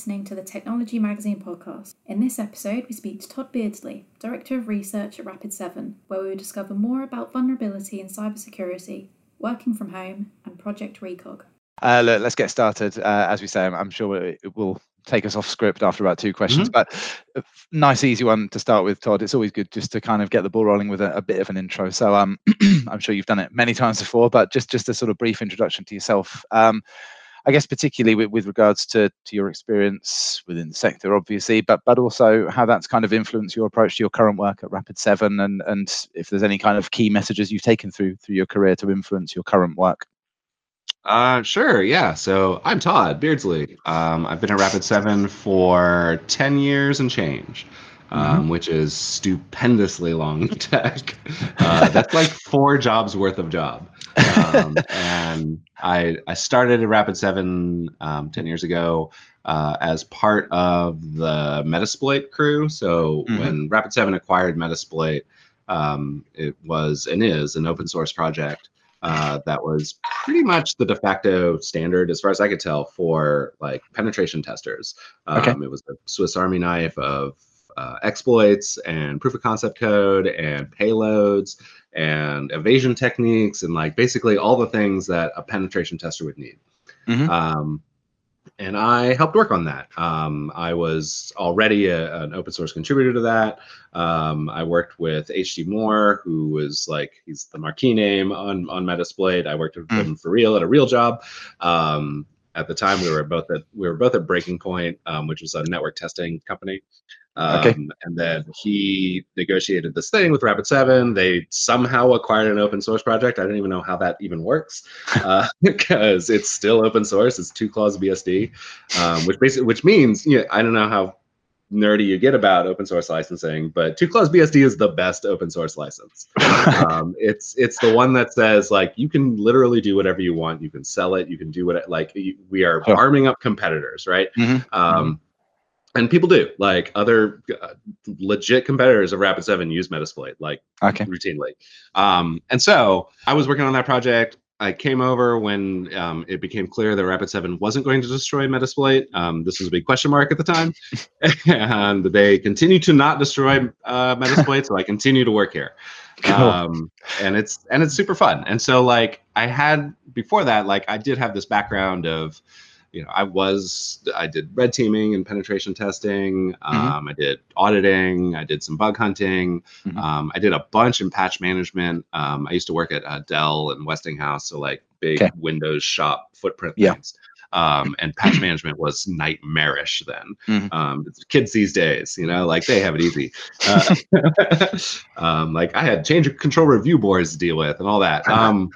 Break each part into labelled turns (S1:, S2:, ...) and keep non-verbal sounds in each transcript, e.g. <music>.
S1: Hello, you're listening to the Technology Magazine podcast. In this episode, we speak to Todd Beardsley, Director of Research at Rapid7, where we will discover more about vulnerability in cybersecurity, working from home, and Project Recog.
S2: Uh, look, let's get started. Uh, as we say, I'm, I'm sure it will take us off script after about two questions, mm-hmm. but nice, easy one to start with, Todd. It's always good just to kind of get the ball rolling with a, a bit of an intro. So um, <clears throat> I'm sure you've done it many times before, but just just a sort of brief introduction to yourself. Um, I guess particularly with, with regards to, to your experience within the sector, obviously, but but also how that's kind of influenced your approach to your current work at Rapid Seven, and and if there's any kind of key messages you've taken through through your career to influence your current work.
S3: Uh, sure. Yeah. So I'm Todd Beardsley. Um, I've been at Rapid Seven for ten years and change, um, mm-hmm. which is stupendously long <laughs> tech. Uh, that's like four jobs worth of job. Um, <laughs> and I I started at Rapid Seven um, ten years ago uh, as part of the Metasploit crew. So mm-hmm. when Rapid Seven acquired Metasploit, um, it was and is an open source project uh, that was pretty much the de facto standard, as far as I could tell, for like penetration testers. Um, okay. It was the Swiss Army knife of uh, exploits and proof of concept code and payloads and evasion techniques and like basically all the things that a penetration tester would need. Mm-hmm. Um, and I helped work on that. Um, I was already a, an open source contributor to that. Um, I worked with H.D. Moore, who was like he's the marquee name on on Metasploit. I worked with mm. him for real at a real job. Um, at the time, we were both at we were both at Breaking Point, um, which was a network testing company. Um, okay. And then he negotiated this thing with Rapid Seven. They somehow acquired an open source project. I don't even know how that even works <laughs> uh, <laughs> because it's still open source. It's two clause BSD, um, which basically which means you know, I don't know how nerdy you get about open source licensing, but two clause BSD is the best open source license. <laughs> um, it's it's the one that says like you can literally do whatever you want. You can sell it. You can do what like we are arming up competitors, right? Mm-hmm. Um, mm-hmm and people do like other uh, legit competitors of rapid 7 use metasploit like okay. routinely. Um, and so i was working on that project. I came over when um, it became clear that rapid 7 wasn't going to destroy metasploit. Um, this was a big question mark at the time. <laughs> And they continue to not destroy uh, metasploit so i continue to work here. Cool. Um, and it's and it's super fun. And so like i had before that like i did have this background of you know, I was I did red teaming and penetration testing. Mm-hmm. Um, I did auditing. I did some bug hunting. Mm-hmm. Um, I did a bunch in patch management. Um, I used to work at uh, Dell and Westinghouse, so like big okay. Windows shop footprint yeah. things. Um, and patch <clears throat> management was nightmarish then. Mm-hmm. Um, kids these days, you know, like they have it easy. Uh, <laughs> um, like I had change of control review boards to deal with and all that. Um,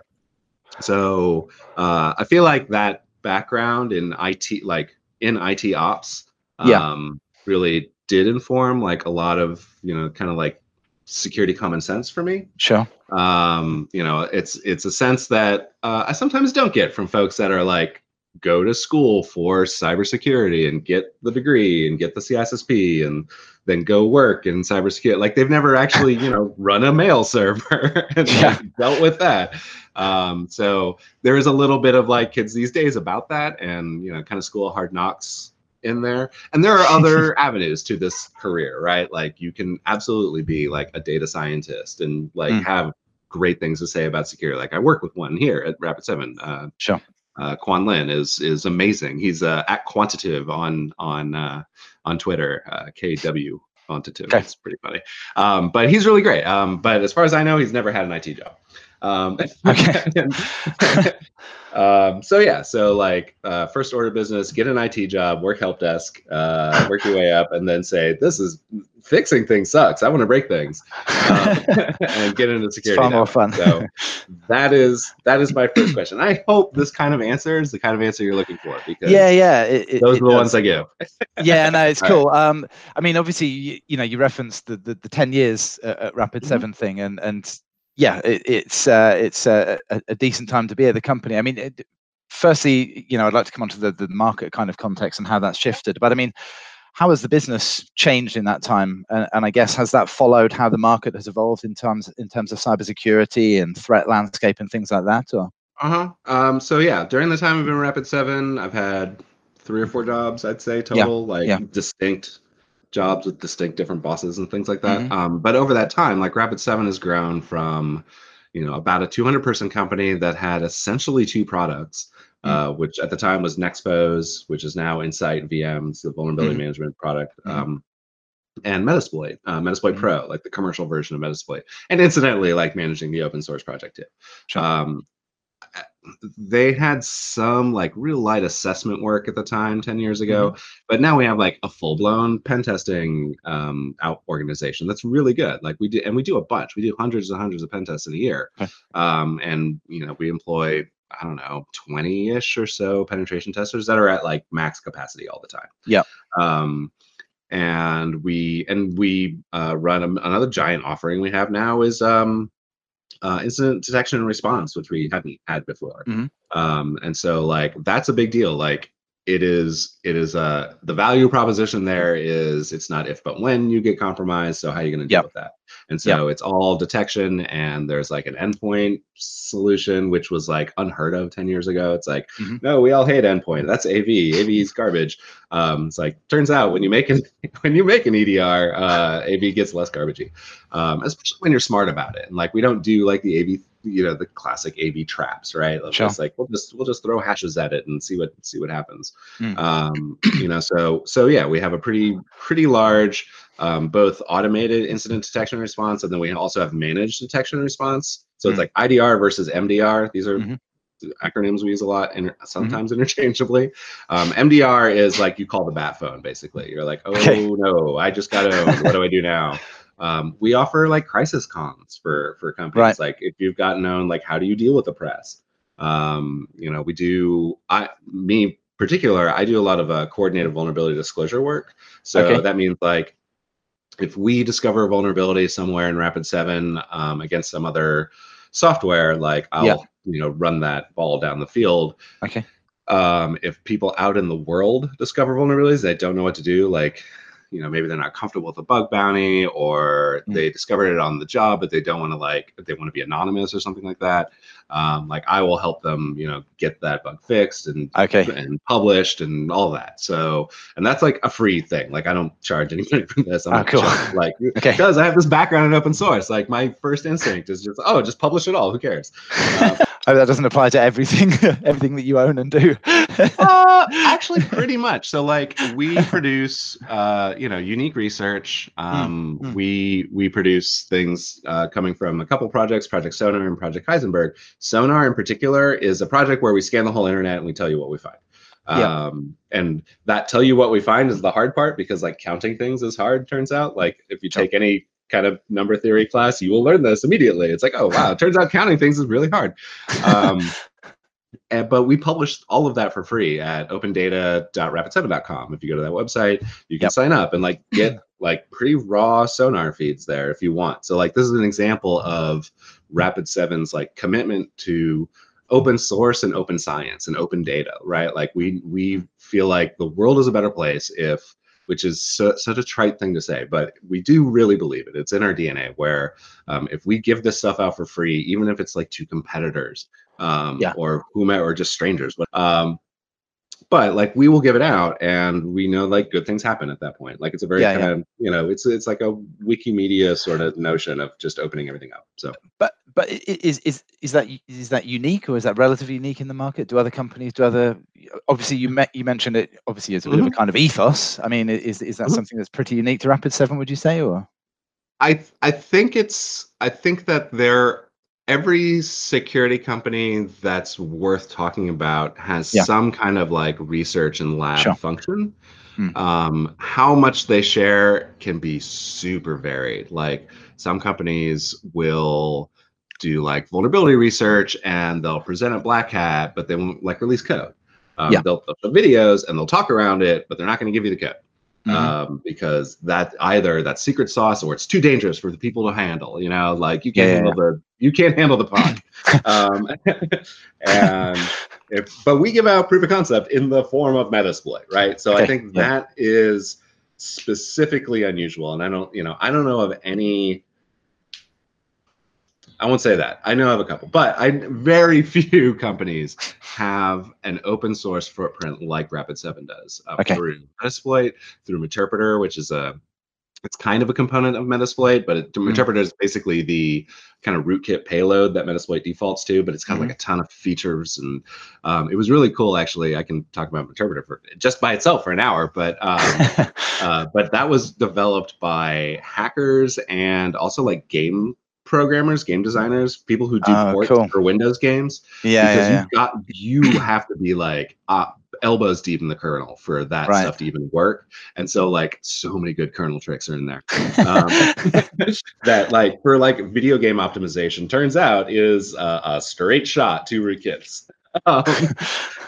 S3: so uh, I feel like that background in IT, like in IT ops, yeah. um, really did inform like a lot of you know kind of like security common sense for me.
S2: Sure.
S3: Um, you know, it's it's a sense that uh, I sometimes don't get from folks that are like go to school for cybersecurity and get the degree and get the CISSP and then go work in cybersecurity. Like they've never actually, you know, run a mail server <laughs> and yeah. dealt with that. Um, so there is a little bit of like kids these days about that and, you know, kind of school hard knocks in there. And there are other <laughs> avenues to this career, right? Like you can absolutely be like a data scientist and like mm. have great things to say about security. Like I work with one here at Rapid Seven. Uh,
S2: sure.
S3: Uh, Kwan Lin is is amazing. He's uh, at Quantitative on on uh, on Twitter. Uh, KW Quantitative. Okay. It's pretty funny. Um, but he's really great. Um, but as far as I know, he's never had an IT job. Um, okay. <laughs> <laughs> um, so yeah, so like uh, first order business, get an IT job, work help desk, uh, work your way up, and then say this is fixing things sucks. I want to break things, um, <laughs> and get into security. It's far more fun. so that is that is my first question. I hope this kind of answer is the kind of answer you're looking for because
S2: yeah, yeah, it,
S3: those it, are the ones I give.
S2: yeah, no, it's cool. Right. Um, I mean, obviously, you, you, know, you referenced the the, the ten years at Rapid mm-hmm. Seven thing, and and yeah, it, it's uh, it's a, a, decent time to be at the company. I mean, it, firstly, you know, I'd like to come onto the, the market kind of context and how that's shifted. But I mean, how has the business changed in that time? And, and I guess has that followed how the market has evolved in terms in terms of cybersecurity and threat landscape and things like that? Or
S3: uh huh. Um, so yeah, during the time I've been Rapid Seven, I've had three or four jobs, I'd say total, like
S2: yeah.
S3: distinct jobs with distinct different bosses and things like that.
S2: Mhm.
S3: Um, but over that time, like Rapid Seven has grown from, you know, about a 200 person company that had essentially two products,
S2: Mm.
S3: uh, which at the time was Nexpose, which is now Insight VMs, the vulnerability
S2: Mhm.
S3: management product.
S2: Mhm.
S3: Um, and Metasploit, uh, Metasploit
S2: Mhm.
S3: Pro, like the commercial version of Metasploit, and incidentally, like managing the open source project too.
S2: Sure.
S3: Um, they had some like real light assessment work at the time 10 years ago
S2: Mm-hmm.
S3: but now we have like a full-blown pen testing um, out organization that's really good like we do and we do a bunch we do hundreds and hundreds of pen tests in a year
S2: Okay.
S3: um, and you know we employ i don't know 20ish or so penetration testers that are at like max capacity all the time
S2: Yeah.
S3: um, and we and we uh, run a, another giant offering we have now is um, uh, incident detection and response, which we hadn't had before.
S2: Mhm.
S3: Um, and so like that's a big deal. Like it is, it is uh the value proposition there is it's not if but when you get compromised. So how are you going to deal
S2: Yep.
S3: with that? And so it's all detection, and there's like an endpoint solution, which was like unheard of 10 years ago. It's like,
S2: Mhm.
S3: no, we all hate endpoint. That's AV. AV is garbage. Um, it's like turns out when you make an <laughs> when you make an EDR, uh, AV gets less garbagey um, especially when you're smart about it. And like we don't do like the AV, you know, the classic AV traps, right? It's
S2: Sure.
S3: like we'll just we'll just throw hashes at it and see what see what happens.
S2: Mm.
S3: Um, you know, so so yeah, we have a pretty pretty large um, both automated incident detection and response, and then we also have managed detection and response. So it's
S2: Mm.
S3: like IDR versus MDR. These are
S2: Mhm.
S3: acronyms we use a lot and sometimes interchangeably. Um, MDR is like you call the bat phone, basically. You're like, oh
S2: Okay.
S3: no, I just got owned. what do I do now? Um, we offer like crisis comms for for companies.
S2: Right.
S3: Like if you've gotten owned, like how do you deal with the press? Um, you know, we do. I me particular, I do a lot of uh, coordinated vulnerability disclosure work. So
S2: Okay.
S3: that means like if we discover a vulnerability somewhere in Rapid Seven um, against some other software, like I'll
S2: Yeah.
S3: you know run that ball down the field.
S2: Okay.
S3: Um, if people out in the world discover vulnerabilities, they don't know what to do. Like you know maybe they're not comfortable with a bug bounty or
S2: Mm.
S3: they discovered it on the job but they don't want to like they want to be anonymous or something like that um, like i will help them you know get that bug fixed and
S2: Okay.
S3: and published and all that so and that's like a free thing like i don't charge anybody <laughs> for this i'm
S2: Oh,
S3: not
S2: cool.
S3: like <laughs>
S2: Okay.
S3: because i have this background in open source like my first instinct is just oh just publish it all who cares Uh, <laughs>
S2: oh, that doesn't apply to everything, <laughs> everything that you own and do. <laughs>
S3: uh, actually pretty much so like we produce uh you know unique research um
S2: mm.
S3: we we produce things uh coming from a couple projects project sonar and project heisenberg sonar in particular is a project where we scan the whole internet and we tell you what we find
S2: Yeah.
S3: um and that tell you what we find is the hard part because like counting things is hard turns out like if you take any kind of number theory class you will learn this immediately it's like oh wow it turns out counting things is really hard um <laughs> and, but we published all of that for free at opendata.rapid7.com. If you go to that website, you can
S2: Yep.
S3: sign up and like get like pretty raw sonar feeds there if you want. So like this is an example of Rapid 7's like commitment to open source and open science and open data, right? Like we we feel like the world is a better place if which is so, such a trite thing to say, but we do really believe it. It's in our DNA where um, if we give this stuff out for free, even if it's like to competitors, um,
S2: Yeah.
S3: or whomever, or just strangers. But um, but like we will give it out, and we know like good things happen at that point. Like it's a very
S2: Yeah,
S3: kind
S2: yeah.
S3: of you know it's it's like a Wikimedia sort of notion of just opening everything up. So
S2: But but is is is that is that unique or is that relatively unique in the market? Do other companies, do other obviously you met you mentioned it obviously as a bit of a kind of ethos. I mean, is is that
S3: Mhm.
S2: something that's pretty unique to Rapid Seven? Would you say or
S3: I I think it's I think that there every security company that's worth talking about has
S2: Yeah.
S3: some kind of like research and lab
S2: Sure.
S3: function.
S2: Hmm.
S3: Um, how much they share can be super varied. Like some companies will do like vulnerability research and they'll present at Black Hat, but they won't like release code. Um,
S2: Yeah.
S3: They'll, they'll show videos and they'll talk around it, but they're not going to give you the code
S2: Mhm.
S3: um, because that either that's secret sauce or it's too dangerous for the people to handle. You know, like you can't
S2: Yeah,
S3: handle the you can't handle the pod. <laughs> um, <laughs> and if, but we give out proof of concept in the form of Metasploit, right? So I think
S2: yeah.
S3: that is specifically unusual, and I don't, you know, I don't know of any I won't say that. I know of a couple, but I very <laughs> few companies have an open source footprint like Rapid7 does. Uh,
S2: Okay.
S3: Through Metasploit, through Meterpreter, which is a it's kind of a component of Metasploit, but it,
S2: Mhm.
S3: Meterpreter is basically the kind of rootkit payload that Metasploit defaults to, but it's got like a ton of features and um, it was really cool actually. I can talk about Meterpreter for just by itself for an hour, but um, <laughs> uh, but that was developed by hackers and also like game programmers, game designers, people who do
S2: Oh,
S3: ports
S2: cool.
S3: for Windows games.
S2: yeah,
S3: because
S2: yeah, yeah.
S3: you got you <coughs> have to be like uh, elbows deep in the kernel for that
S2: Right.
S3: stuff to even work. And so like so many good kernel tricks are in there. <laughs> Um, <laughs> that like for like video game optimization turns out is uh, a straight shot to rootkits. <laughs> Um,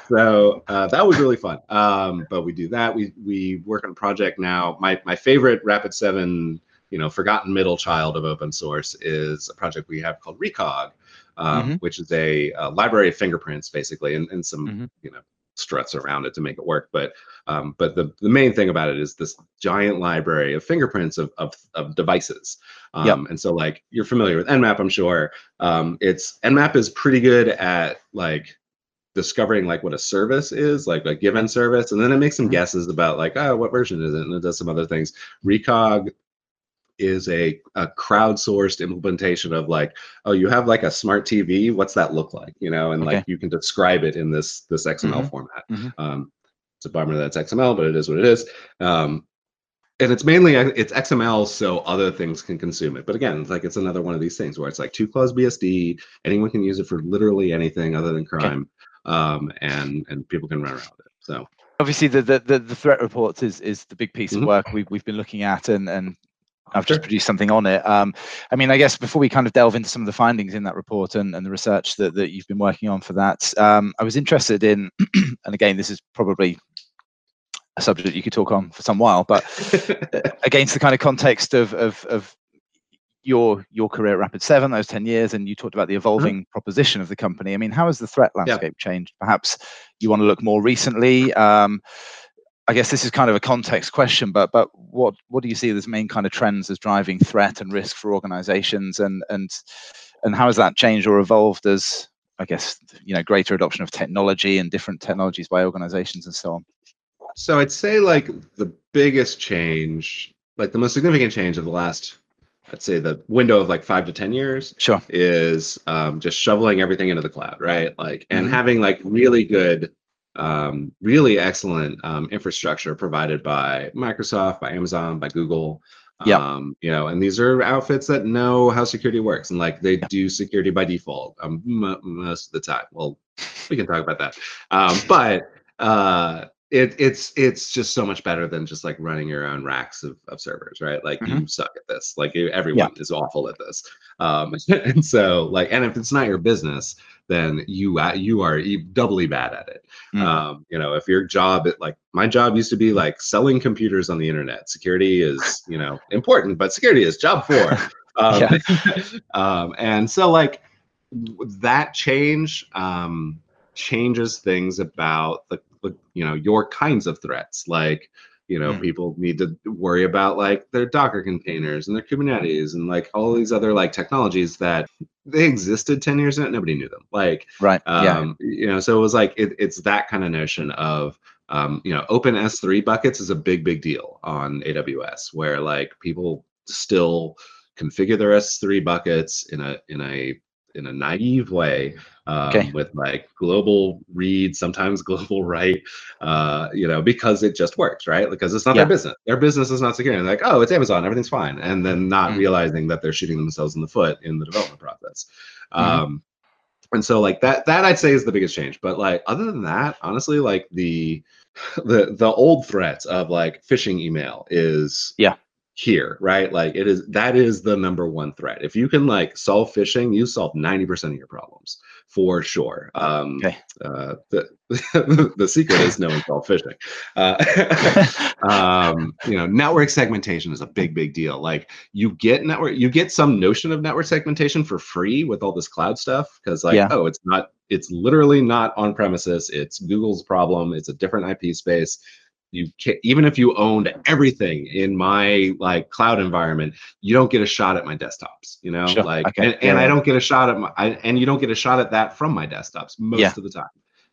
S3: so uh, that was really fun. Um, but we do that. We we work on a project now. My my favorite Rapid Seven, you know, forgotten middle child of open source is a project we have called Recog, um,
S2: Mhm.
S3: which is a, uh library of fingerprints basically, and, and some
S2: Mhm.
S3: you know struts around it to make it work. But um, but the, the main thing about it is this giant library of fingerprints of of, of devices. Um,
S2: Yep.
S3: And so like you're familiar with Nmap, I'm sure. Um, it's Nmap is pretty good at like discovering like what a service is, like a given service, and then it makes some
S2: Mhm.
S3: guesses about like, oh, what version is it, and it does some other things. Recog is a, a crowdsourced implementation of like, oh, you have like a smart TV, what's that look like? You know, and
S2: Okay.
S3: like you can describe it in this this XML
S2: Mhm.
S3: format.
S2: Mhm.
S3: Um, it's a bummer that it's XML, but it is what it is. Um, and it's mainly it's XML so other things can consume it. But again, it's like it's another one of these things where it's like two clause BSD. Anyone can use it for literally anything other than crime, um, and and people can run around it. So
S2: Obviously, the, the the threat reports is is the big piece of work we've we've been looking at, and and I've just produced something on it. Um, I mean, I guess before we kind of delve into some of the findings in that report and, and the research that, that you've been working on for that, um, I was interested in, <clears throat> and again, this is probably a subject you could talk on for some while, but uh, <laughs> against the kind of context of of, of your your career at Rapid Seven, those ten years, and you talked about the evolving proposition of the company. I mean, how has the threat landscape changed? Perhaps you want to look more recently. Um, I guess this is kind of a context question, but but what what do you see as main kind of trends as driving threat and risk for organizations, and and and how has that changed or evolved as I guess you know greater adoption of technology and different technologies by organizations and so on.
S3: So I'd say like the biggest change, like the most significant change of the last, I'd say the window of like five to ten years
S2: Sure.
S3: is um, just shoveling everything into the cloud, right? Like and
S2: Mhm.
S3: having like really good, um, really excellent um, infrastructure provided by Microsoft, by Amazon, by Google.
S2: Yep.
S3: Um, you know, and these are outfits that know how security works, and like they
S2: Yeah.
S3: do security by default um, m- most of the time. Well, we can talk about that, um, but uh, it, it's it's just so much better than just like running your own racks of, of servers, right? Like you suck at this. Like everyone is awful at this. Um, <laughs> and so like, and if it's not your business, then you uh, you are doubly bad at it.
S2: Mm.
S3: Um, you know, if your job, it, like my job used to be like selling computers on the internet. Security is you know important, but security is job four. <laughs> Um, <laughs> um, and so like that change um, changes things about the you know your kinds of threats like you know
S2: Mm.
S3: people need to worry about like their docker containers and their kubernetes and like all these other like technologies that they existed 10 years ago nobody knew them like
S2: Right. yeah.
S3: um, you know so it was like it, it's that kind of notion of um, you know open s3 buckets is a big big deal on aws where like people still configure their s3 buckets in a in a in a naive way um,
S2: Okay.
S3: with like global read sometimes global <laughs> write uh, you know because it just works right because it's not
S2: Yeah.
S3: their business their business is not secure and like oh it's amazon everything's fine and then not
S2: Mm.
S3: realizing that they're shooting themselves in the foot in the development process
S2: Mhm.
S3: um, and so like that that i'd say is the biggest change but like other than that honestly like the <laughs> the the old threat of like phishing email is
S2: Yeah.
S3: Here right? Like it is that is the number one threat. If you can like solve phishing you solve 90% of your problems for sure. Um
S2: Okay.
S3: uh the <laughs> the secret is no one solved phishing. Uh <laughs> um you know network segmentation is a big big deal. Like you get network you get some notion of network segmentation for free with all this cloud stuff because like
S2: Yeah.
S3: oh it's not it's literally not on premises. It's google's problem. It's a different ip space you can't, even if you owned everything in my like cloud environment you don't get a shot at my desktops you know
S2: Sure.
S3: like
S2: Okay.
S3: and, and i don't get a shot at my I, and you don't get a shot at that from my desktops most
S2: Yeah.
S3: of the time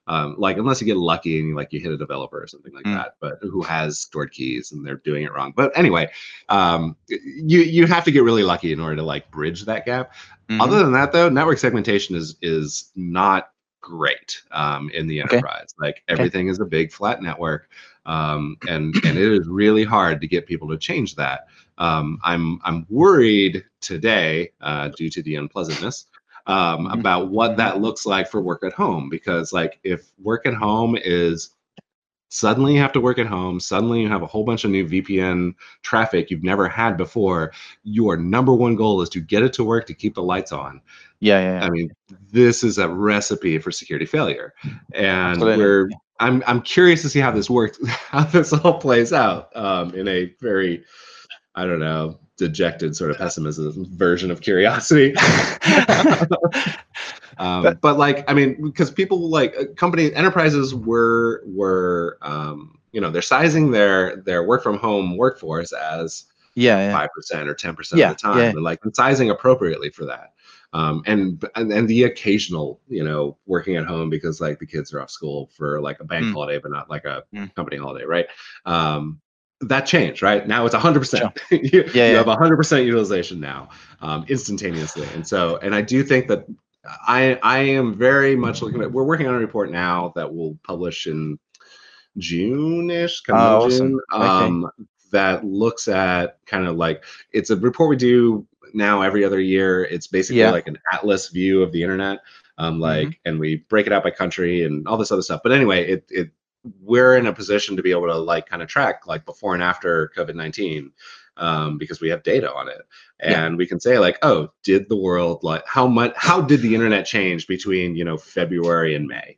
S3: um, like unless you get lucky and you like you hit a developer or something like
S2: Mm.
S3: that but who has stored keys and they're doing it wrong but anyway um, you you have to get really lucky in order to like bridge that gap
S2: Mhm.
S3: other than that, though, network segmentation is is not great um, in the
S2: Okay.
S3: enterprise. Like everything is a big flat network, um, and and it is really hard to get people to change that. Um, I'm I'm worried today uh, due to the unpleasantness um,
S2: Mhm.
S3: about what that looks like for work at home because like if work at home is suddenly you have to work at home suddenly you have a whole bunch of new vpn traffic you've never had before. Your number one goal is to get it to work to keep the lights on.
S2: Yeah, yeah, yeah.
S3: i mean this is a recipe for security failure. And
S2: Absolutely.
S3: we're i'm i'm curious to see how this works <laughs> how this all plays out um, in a very i don't know dejected sort of pessimism version of curiosity <laughs> <laughs> um,
S2: But-
S3: but, like i mean because people like uh, companies enterprises were were um, you know they're sizing their their work from home workforce as
S2: yeah, yeah.
S3: five percent or ten percent
S2: Yeah,
S3: of the time
S2: yeah.
S3: and like sizing appropriately for that um, and, and and the occasional you know working at home because like the kids are off school for like a bank
S2: Mm.
S3: holiday but not like a
S2: Mm.
S3: company holiday right um, that changed right now it's 100% <laughs> you,
S2: Yeah,
S3: you
S2: yeah.
S3: have 100% utilization now um, instantaneously and so and i do think that i i am very much looking at we're working on a report now that we'll publish in june-ish come
S2: Oh,
S3: in
S2: awesome.
S3: june
S2: Okay.
S3: um, that looks at kind of like it's a report we do now every other year it's basically
S2: Yeah.
S3: like an atlas view of the internet um, like
S2: Mm-hmm.
S3: and we break it out by country and all this other stuff but anyway it it we're in a position to be able to like kind of track like before and after covid-19 um, because we have data on it
S2: Yeah.
S3: and we can say like oh did the world like how much how did the internet change between you know february and may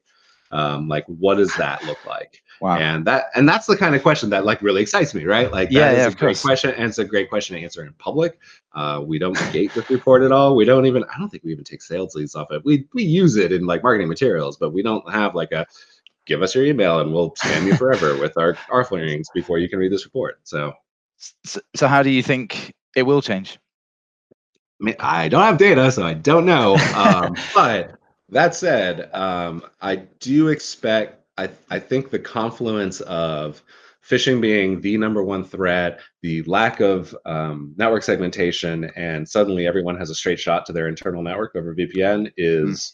S3: um, like what does that look like
S2: Wow.
S3: and that and that's the kind of question that like really excites me right like
S2: Yeah, yeah,
S3: a
S2: of
S3: great
S2: course.
S3: question and it's a great question to answer in public uh, we don't gate this report at all we don't even i don't think we even take sales leads off it we we use it in like marketing materials but we don't have like a give us your email and we'll spam you forever <laughs> with our our flares before you can read this report so
S2: So, so how do you think it will change?
S3: I mean, I don't have data, so I don't know. Um, <laughs> but that said, um, I do expect. I I think the confluence of phishing being the number one threat, the lack of um, network segmentation, and suddenly everyone has a straight shot to their internal network over VPN is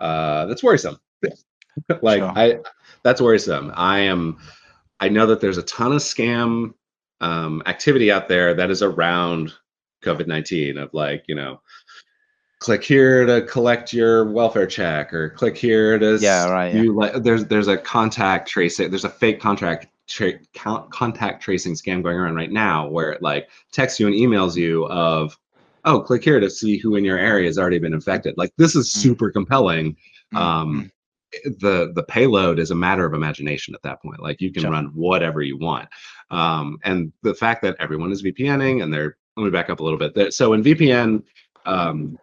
S3: uh, that's worrisome. <laughs> like
S2: Sure.
S3: I, that's worrisome. I am. I know that there's a ton of scam um, activity out there that is around COVID 19 of like, you know, click here to collect your welfare check or click here to
S2: Yeah, right, yeah.
S3: like there's there's a contact tracing there's a fake contract tra- count, contact tracing scam going around right now where it like texts you and emails you of oh click here to see who in your area has already been infected like this is
S2: Mm.
S3: super compelling
S2: Mm,
S3: um the the payload is a matter of imagination at that point like you can
S2: Sure.
S3: run whatever you want um and the fact that everyone is vpning and they're let me back up a little bit There- so in vpn um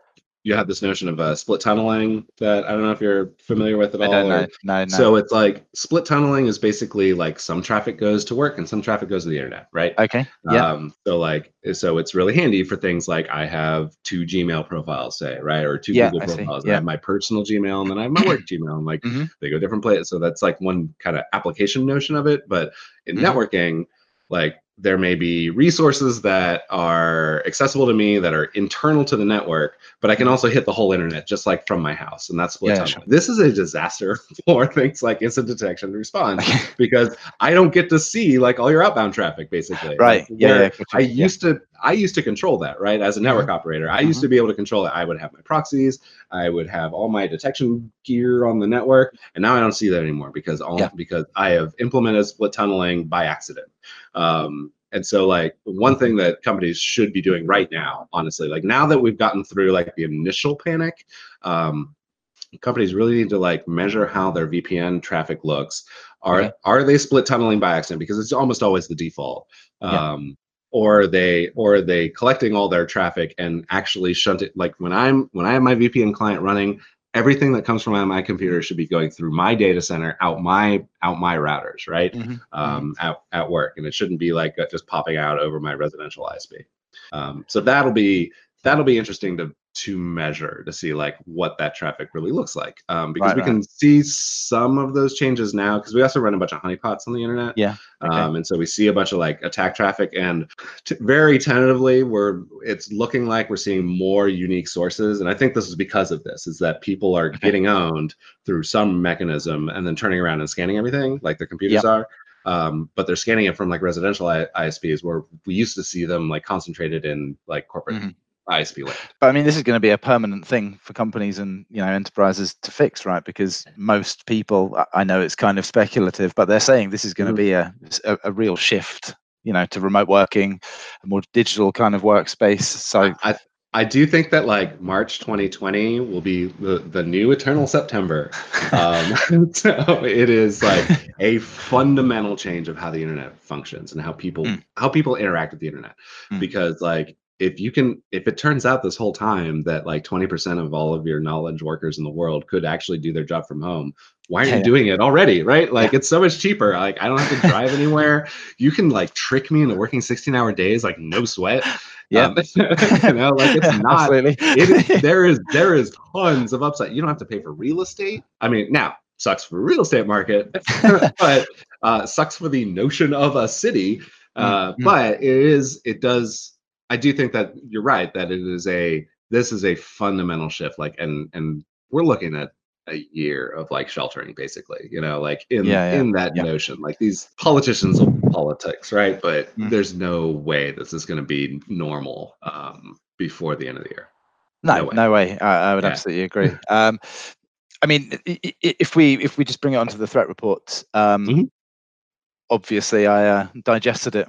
S3: you have this notion of uh, split tunneling that i don't know if you're familiar with at all
S2: don't
S3: or-
S2: know. No, no.
S3: so it's like split tunneling is basically like some traffic goes to work and some traffic goes to the internet right
S2: okay. Yeah.
S3: um, so like, so it's really handy for things like I have two Gmail profiles, say, right, or two
S2: Yeah,
S3: Google
S2: I see.
S3: profiles. I
S2: Yeah.
S3: have my personal Gmail and then I have my work <clears throat> Gmail, and like
S2: Mhm.
S3: they go different places. So that's like one kind of application notion of it. But in
S2: Mhm.
S3: networking, like there may be resources that are accessible to me that are internal to the network, but I can also hit the whole internet just like from my house, and that's
S2: Yeah, sure.
S3: This is a disaster <laughs> for things like incident detection and response <laughs> because I don't get to see like all your outbound traffic basically.
S2: Right.
S3: Like,
S2: Yeah, yeah.
S3: I used to I used to control that, right? As a network operator, I used to be able to control it. I would have my proxies, I would have all my detection gear on the network, and now I don't see that anymore because all
S2: Yeah.
S3: because I have implemented split tunneling by accident. Um, and so like one thing that companies should be doing right now, honestly, like now that we've gotten through like the initial panic, um, companies really need to like measure how their VPN traffic looks. Are
S2: Okay.
S3: are they split tunneling by accident? Because it's almost always the default.
S2: Yeah.
S3: Um, or are they or are they collecting all their traffic and actually shunt it. Like when I'm when I have my VPN client running, everything that comes from my computer should be going through my data center out my out my routers right?
S2: Mhm,
S3: um, at, at work. And it shouldn't be like uh, just popping out over my residential isp um, so that'll be that'll be interesting to to measure to see like what that traffic really looks like um, because
S2: Right,
S3: we
S2: right.
S3: can see some of those changes now because we also run a bunch of honeypots on the internet
S2: Yeah, okay.
S3: um, and so we see a bunch of like attack traffic and t- very tentatively we're it's looking like we're seeing more unique sources and i think this is because of this is that people are
S2: Okay.
S3: getting owned through some mechanism and then turning around and scanning everything like their computers
S2: Yep.
S3: are um, but they're scanning it from like residential I- isps where we used to see them like concentrated in like corporate
S2: Mhm.
S3: Isp land
S2: But I mean, this is going to be a permanent thing for companies and you know enterprises to fix, right? Because most people, I- I know it's kind of speculative, but they're saying this is going to be a, a a real shift, you know, to remote working, a more digital kind of workspace. So
S3: I I do think that like March 2020 will be the, the new eternal September. <laughs> Um, <laughs> so it is like a fundamental change of how the internet functions and how people
S2: Mm.
S3: how people interact with the internet.
S2: Mm.
S3: Because like if you can if it turns out this whole time that like 20% of all of your knowledge workers in the world could actually do their job from home, why aren't
S2: Yeah,
S3: you doing it already? Right? Like it's so much cheaper. Like I don't have to drive anywhere. You can like trick me into working 16 hour days, like no sweat.
S2: yeah,
S3: Um, <laughs> you know, like it's <laughs> not it is <laughs> there is there is tons of upside. You don't have to pay for real estate. I mean, now sucks for real estate market, but uh, sucks for the notion of a city. Uh,
S2: Mm, mm.
S3: But it is it does. I do think that you're right that it is a this is a fundamental shift. Like and and we're looking at a year of like sheltering basically you know like in
S2: Yeah, yeah,
S3: in that
S2: yeah.
S3: notion like these politicians of politics right but
S2: Mm.
S3: there's no way this is going to be normal um before the end of the year
S2: No,
S3: No way.
S2: no way. I, I would absolutely agree. Um, I mean, if we if we just bring it onto the threat report, um,
S3: Mhm.
S2: obviously I uh, digested it,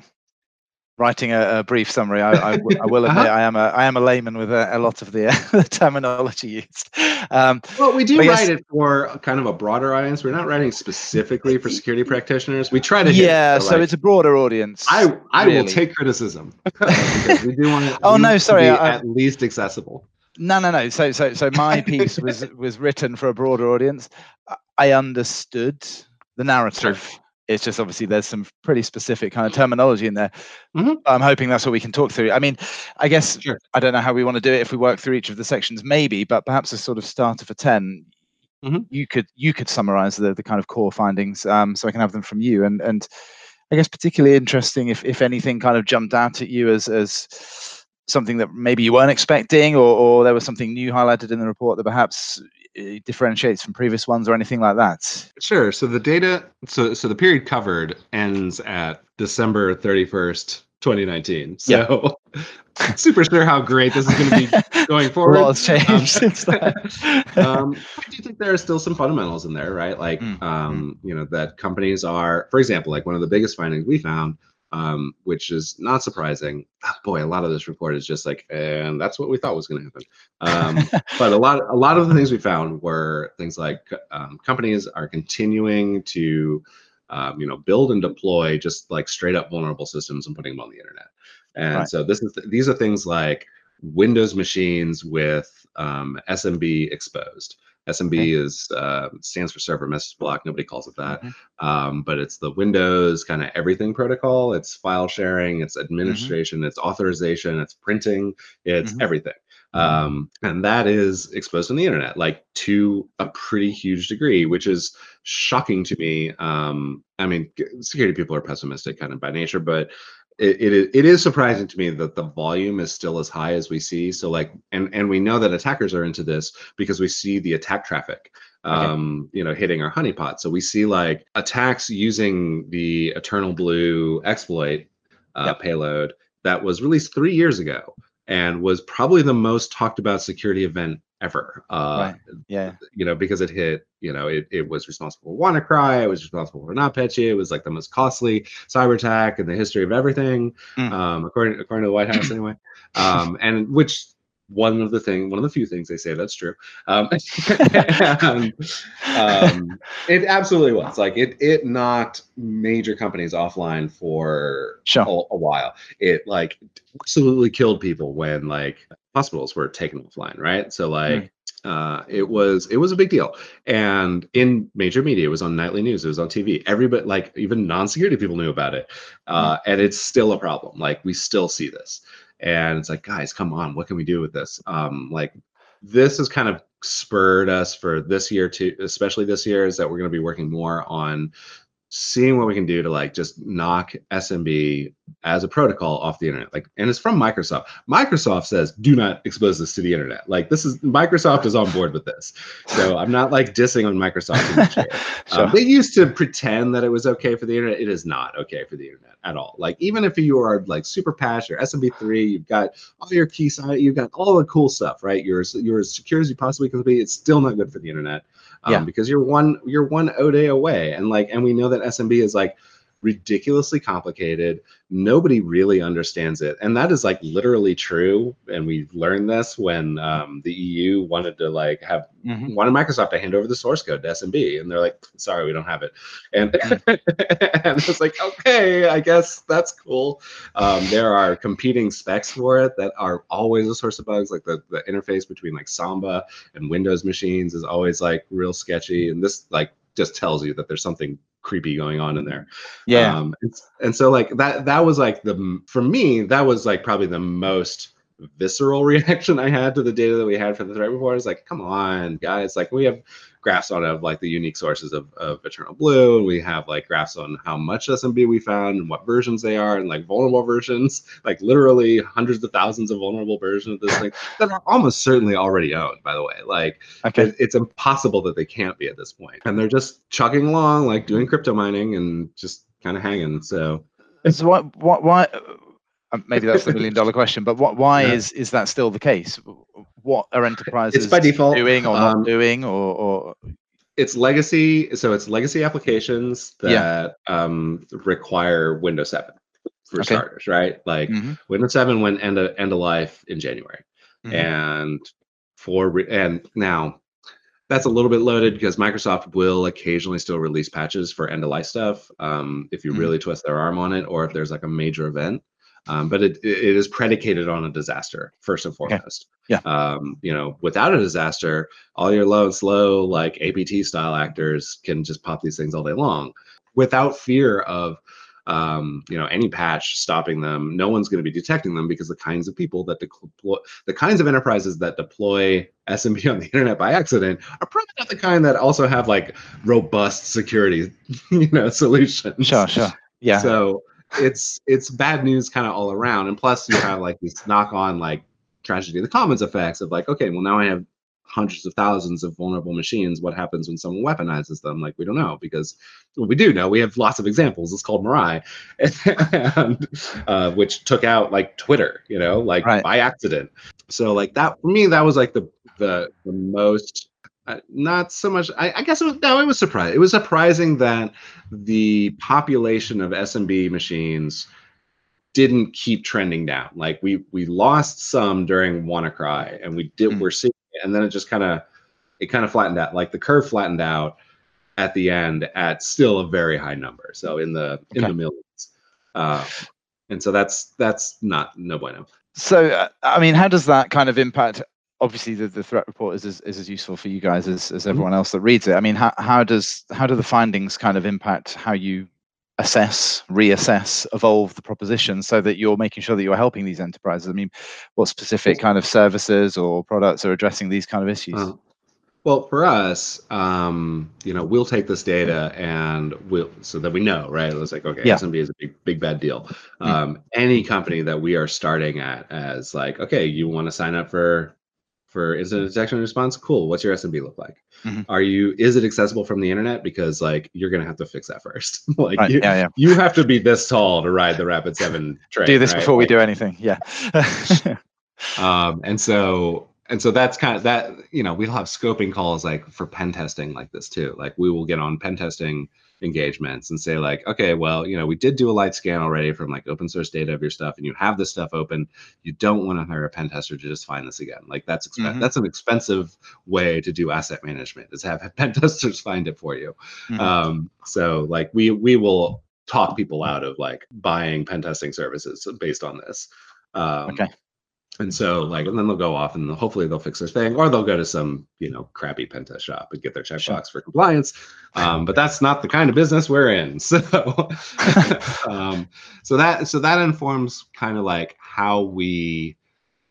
S2: writing a, a brief summary. I will <laughs>
S3: Uh-huh.
S2: admit I am a I am a layman with a, a lot of the, <laughs> the terminology used. Um,
S3: Well, we do
S2: I guess-
S3: write it for kind of a broader audience. We're not writing specifically for security <laughs> practitioners. We try to hit,
S2: yeah,
S3: so,
S2: so
S3: like,
S2: it's a broader audience.
S3: I I will take criticism because we do want it.
S2: Oh, no, sorry, I-
S3: at least accessible.
S2: No, no, no. So, so, so my piece was was written for a broader audience. I- I understood the narrative. It's just obviously there's some pretty specific kind of terminology in there.
S3: Mhm.
S2: I'm hoping that's what we can talk through. I mean, I guess
S3: Sure.
S2: I don't know how we want to do it if we work through each of the sections, maybe, but perhaps a sort of starter for 10
S3: Mhm.
S2: You could you could summarize the the kind of core findings, um, so I can have them from you. And and I guess particularly interesting if if anything kind of jumped out at you as as something that maybe you weren't expecting, or, or there was something new highlighted in the report that perhaps uh, differentiates from previous ones, or anything like that.
S3: Sure. So the data, so so the period covered ends at December thirty first, twenty nineteen. So <laughs> super sure how great this is going to be <laughs> going
S2: A
S3: forward.
S2: lot has changed
S3: Um, <laughs>
S2: since then.
S3: um, I do think there are still some fundamentals in there, right? Like,
S2: Mm,
S3: um, you know, that companies are, for example, like one of the biggest findings we found, um, which is not surprising. ah, Boy, a lot of this report is just like, and that's what we thought was going to happen. Um, <laughs> but a lot, a lot of the things we found were things like um, companies are continuing to, um, you know, build and deploy just like straight up vulnerable systems and putting them on the internet. And
S2: Right.
S3: so this is these are things like Windows machines with um, SMB exposed. SMB
S2: Okay.
S3: is uh, stands for server message block. Nobody calls it that,
S2: Mhm.
S3: um, but it's the Windows kind of everything protocol. It's file sharing, it's administration, it's authorization, it's printing, it's
S2: Mhm.
S3: everything.
S2: Mhm.
S3: Um, and that is exposed on the internet, like to a pretty huge degree, which is shocking to me. Um, I mean, security people are pessimistic kind of by nature, but it, it is- it is surprising to me that the volume is still as high as we see. So like, and and we know that attackers are into this because we see the attack traffic,
S2: Okay.
S3: um, you know, hitting our honeypot. So we see like attacks using the Eternal Blue exploit uh,
S2: Yep.
S3: payload that was released three years ago and was probably the most talked about security event ever. Uh,
S2: Right. Yeah.
S3: you know, because it hit, you know, it, it was responsible for WannaCry, it was responsible for NotPetya, it was like the most costly cyber attack in the history of everything,
S2: Mm.
S3: um, according according to the White House anyway. <clears throat> Um, and which one of the thing, one of the few things they say that's true. Um, <laughs> and, um, it absolutely was like it it knocked major companies offline for
S2: Sure.
S3: a, a while. It like absolutely killed people when like hospitals were taken offline, right? So like Uh, it was it was a big deal, and in major media, it was on nightly news, it was on TV. Everybody, like even non-security people, knew about it, uh, and it's still a problem. Like we still see this, and it's like, guys, come on, what can we do with this? Um, like this has kind of spurred us for this year too, especially this year, is that we're going to be working more on seeing what we can do to like just knock SMB as a protocol off the internet. Like, and it's from Microsoft. Microsoft says, do not expose this to the internet. Like, this is Microsoft is on board with this. So I'm not like dissing on Microsoft. <laughs> sure. um, they used to pretend that it was okay for the internet. It is not okay for the internet at all. Like, even if you are like super patch or SMB3, you've got all your key side, you've got all the cool stuff, right? You're, you're as secure as you possibly can be. It's still not good for the internet um, yeah. because you're one you're one O day away, and like and we know that SMB is like ridiculously complicated. Nobody really understands it. And that is like literally true. And we learned this when um, the EU wanted to like have mm-hmm. wanted Microsoft to hand over the source code to SMB. And they're like, sorry, we don't have it. And, mm. <laughs> and it's like, okay, I guess that's cool. Um, there are competing specs for it that are always a source of bugs. Like the, the interface between like Samba and Windows machines is always like real sketchy. And this like just tells you that there's something creepy going on in there.
S2: Yeah. Um,
S3: and, and so like that that was like the for me that was like probably the most visceral <laughs> reaction I had to the data that we had for the threat report. Is like, come on, guys! Like we have graphs on of like the unique sources of, of Eternal Blue, and we have like graphs on how much SMB we found and what versions they are, and like vulnerable versions, <laughs> like literally hundreds of thousands of vulnerable versions of this thing that are almost certainly already owned. By the way, like okay. it, it's impossible that they can't be at this point, and they're just chugging along, like doing crypto mining and just kind of hanging. So.
S2: So what, what, why, um, maybe that's the million dollar question, but what, why yeah. is is that still the case? What are enterprises
S3: it's by default
S2: doing or um, not doing, or, or
S3: it's legacy? So it's legacy applications that yeah. um, require Windows 7 for okay. starters, right? Like mm-hmm. Windows 7 went end of end of life in January, mm-hmm. and for re- and now that's a little bit loaded because Microsoft will occasionally still release patches for end of life stuff um, if you mm-hmm. really twist their arm on it, or if there's like a major event. Um, but it, it is predicated on a disaster first and foremost.
S2: Okay.
S3: Yeah. Um, you know, without a disaster, all your low and slow like APT style actors can just pop these things all day long, without fear of um, you know any patch stopping them. No one's going to be detecting them because the kinds of people that deploy, the kinds of enterprises that deploy SMB on the internet by accident are probably not the kind that also have like robust security, <laughs> you know, solutions.
S2: Sure, sure. Yeah.
S3: So it's it's bad news kind of all around. And plus, you have like this knock on like tragedy of the commons effects of like, okay, well now I have hundreds of thousands of vulnerable machines. What happens when someone weaponizes them? Like we don't know because well, we do know. We have lots of examples. It's called Mirai, <laughs> and, uh, which took out like Twitter, you know, like right. by accident. So like that for me, that was like the the, the most uh, not so much. I, I, guess it was no. It was surprising. It was surprising that the population of SMB machines didn't keep trending down. Like we we lost some during WannaCry, and we did. Mm. We're seeing, it, and then it just kind of it kind of flattened out. Like the curve flattened out at the end at still a very high number. So in the okay. in the millions. Uh, and so that's that's not no bueno.
S2: So uh, I mean, how does that kind of impact obviously the, the threat report is, is, is as useful for you guys as, as mm-hmm. everyone else that reads it. I mean, how, how does how do the findings kind of impact how you assess, reassess, evolve the proposition so that you're making sure that you're helping these enterprises? I mean, what specific kind of services or products are addressing these kind of issues? Uh,
S3: well, for us, um, you know, we'll take this data and we'll so that we know, right? It's like, okay, yeah. SMB is a big, big bad deal. Mm-hmm. Um, any company that we are starting at as like, okay, you want to sign up for for incident detection and response cool what's your smb look like mm-hmm. are you is it accessible from the internet because like you're gonna have to fix that first <laughs> like right. you, yeah, yeah. you have to be this tall to ride the rapid 7 <laughs> train
S2: do this
S3: right?
S2: before like, we do anything yeah <laughs>
S3: um and so and so that's kind of that you know we'll have scoping calls like for pen testing like this too like we will get on pen testing engagements and say like okay well you know we did do a light scan already from like open source data of your stuff and you have this stuff open. You don't want to hire a pen tester to just find this again. Like that's exp- mm-hmm. that's an expensive way to do asset management is have <laughs> pen testers find it for you. Mm-hmm. um, so like we we will talk people out of like buying pen testing services based on this. Um,
S2: okay
S3: and so like and then they'll go off and hopefully they'll fix their thing or they'll go to some you know crappy pen test shop and get their checkbox sure. for compliance. Um, but that's not the kind of business we're in. <laughs> So <laughs> um, so that so that informs kind of like how we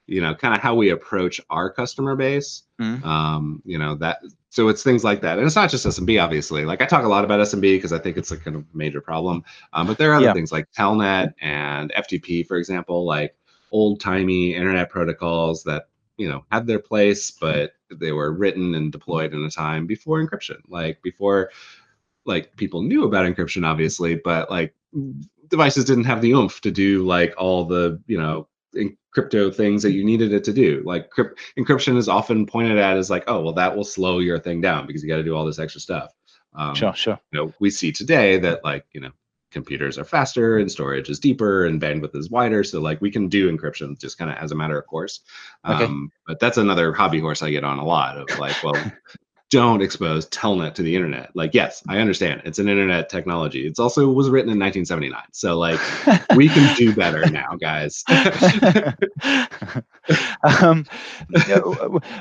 S3: you know kind of how we approach our customer base. Mm-hmm. um, you know that so it's things like that. And it's not just smb obviously. Like i talk a lot about smb because i think it's a kind of major problem. Um, but there are other yeah. things like telnet and ftp for example. Like old timey internet protocols that you know had their place, but they were written and deployed in a time before encryption, like before like people knew about encryption, obviously, but like devices didn't have the oomph to do like all the you know crypto things that you needed it to do. Like crypt- encryption is often pointed at as like, oh, well, that will slow your thing down because you got to do all this extra stuff.
S2: Um, sure, sure.
S3: You know, we see today that like you know computers are faster and storage is deeper and bandwidth is wider. So like we can do encryption just kind of as a matter of course. Okay. Um, but that's another hobby horse I get on a lot of like, well, don't expose telnet to the internet. Like, yes, I understand it's an internet technology. It's also was written in 1979. So like we can do better now, guys. <laughs>
S2: um,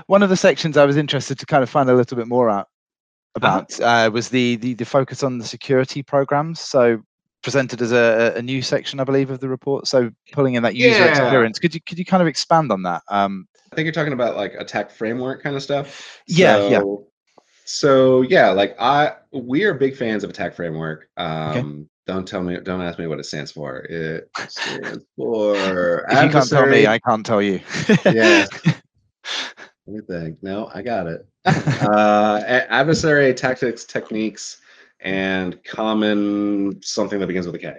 S2: one of the sections I was interested to kind of find a little bit more out about uh-huh. uh, was the, the the focus on the security programs. So presented as a, a new section, I believe, of the report. So pulling in that user yeah. experience. Could you could you kind of expand on that? Um,
S3: I think you're talking about like attack framework kind of stuff.
S2: Yeah,
S3: so,
S2: yeah.
S3: So yeah, like I we are big fans of attack framework. Um, okay. Don't tell me. Don't ask me what it stands for. It <laughs> stands for.
S2: if you can't tell me, I can't tell you. <laughs>
S3: yeah. <laughs> Let me think. No, I got it. uh, adversary tactics, techniques, and common something that begins with a K.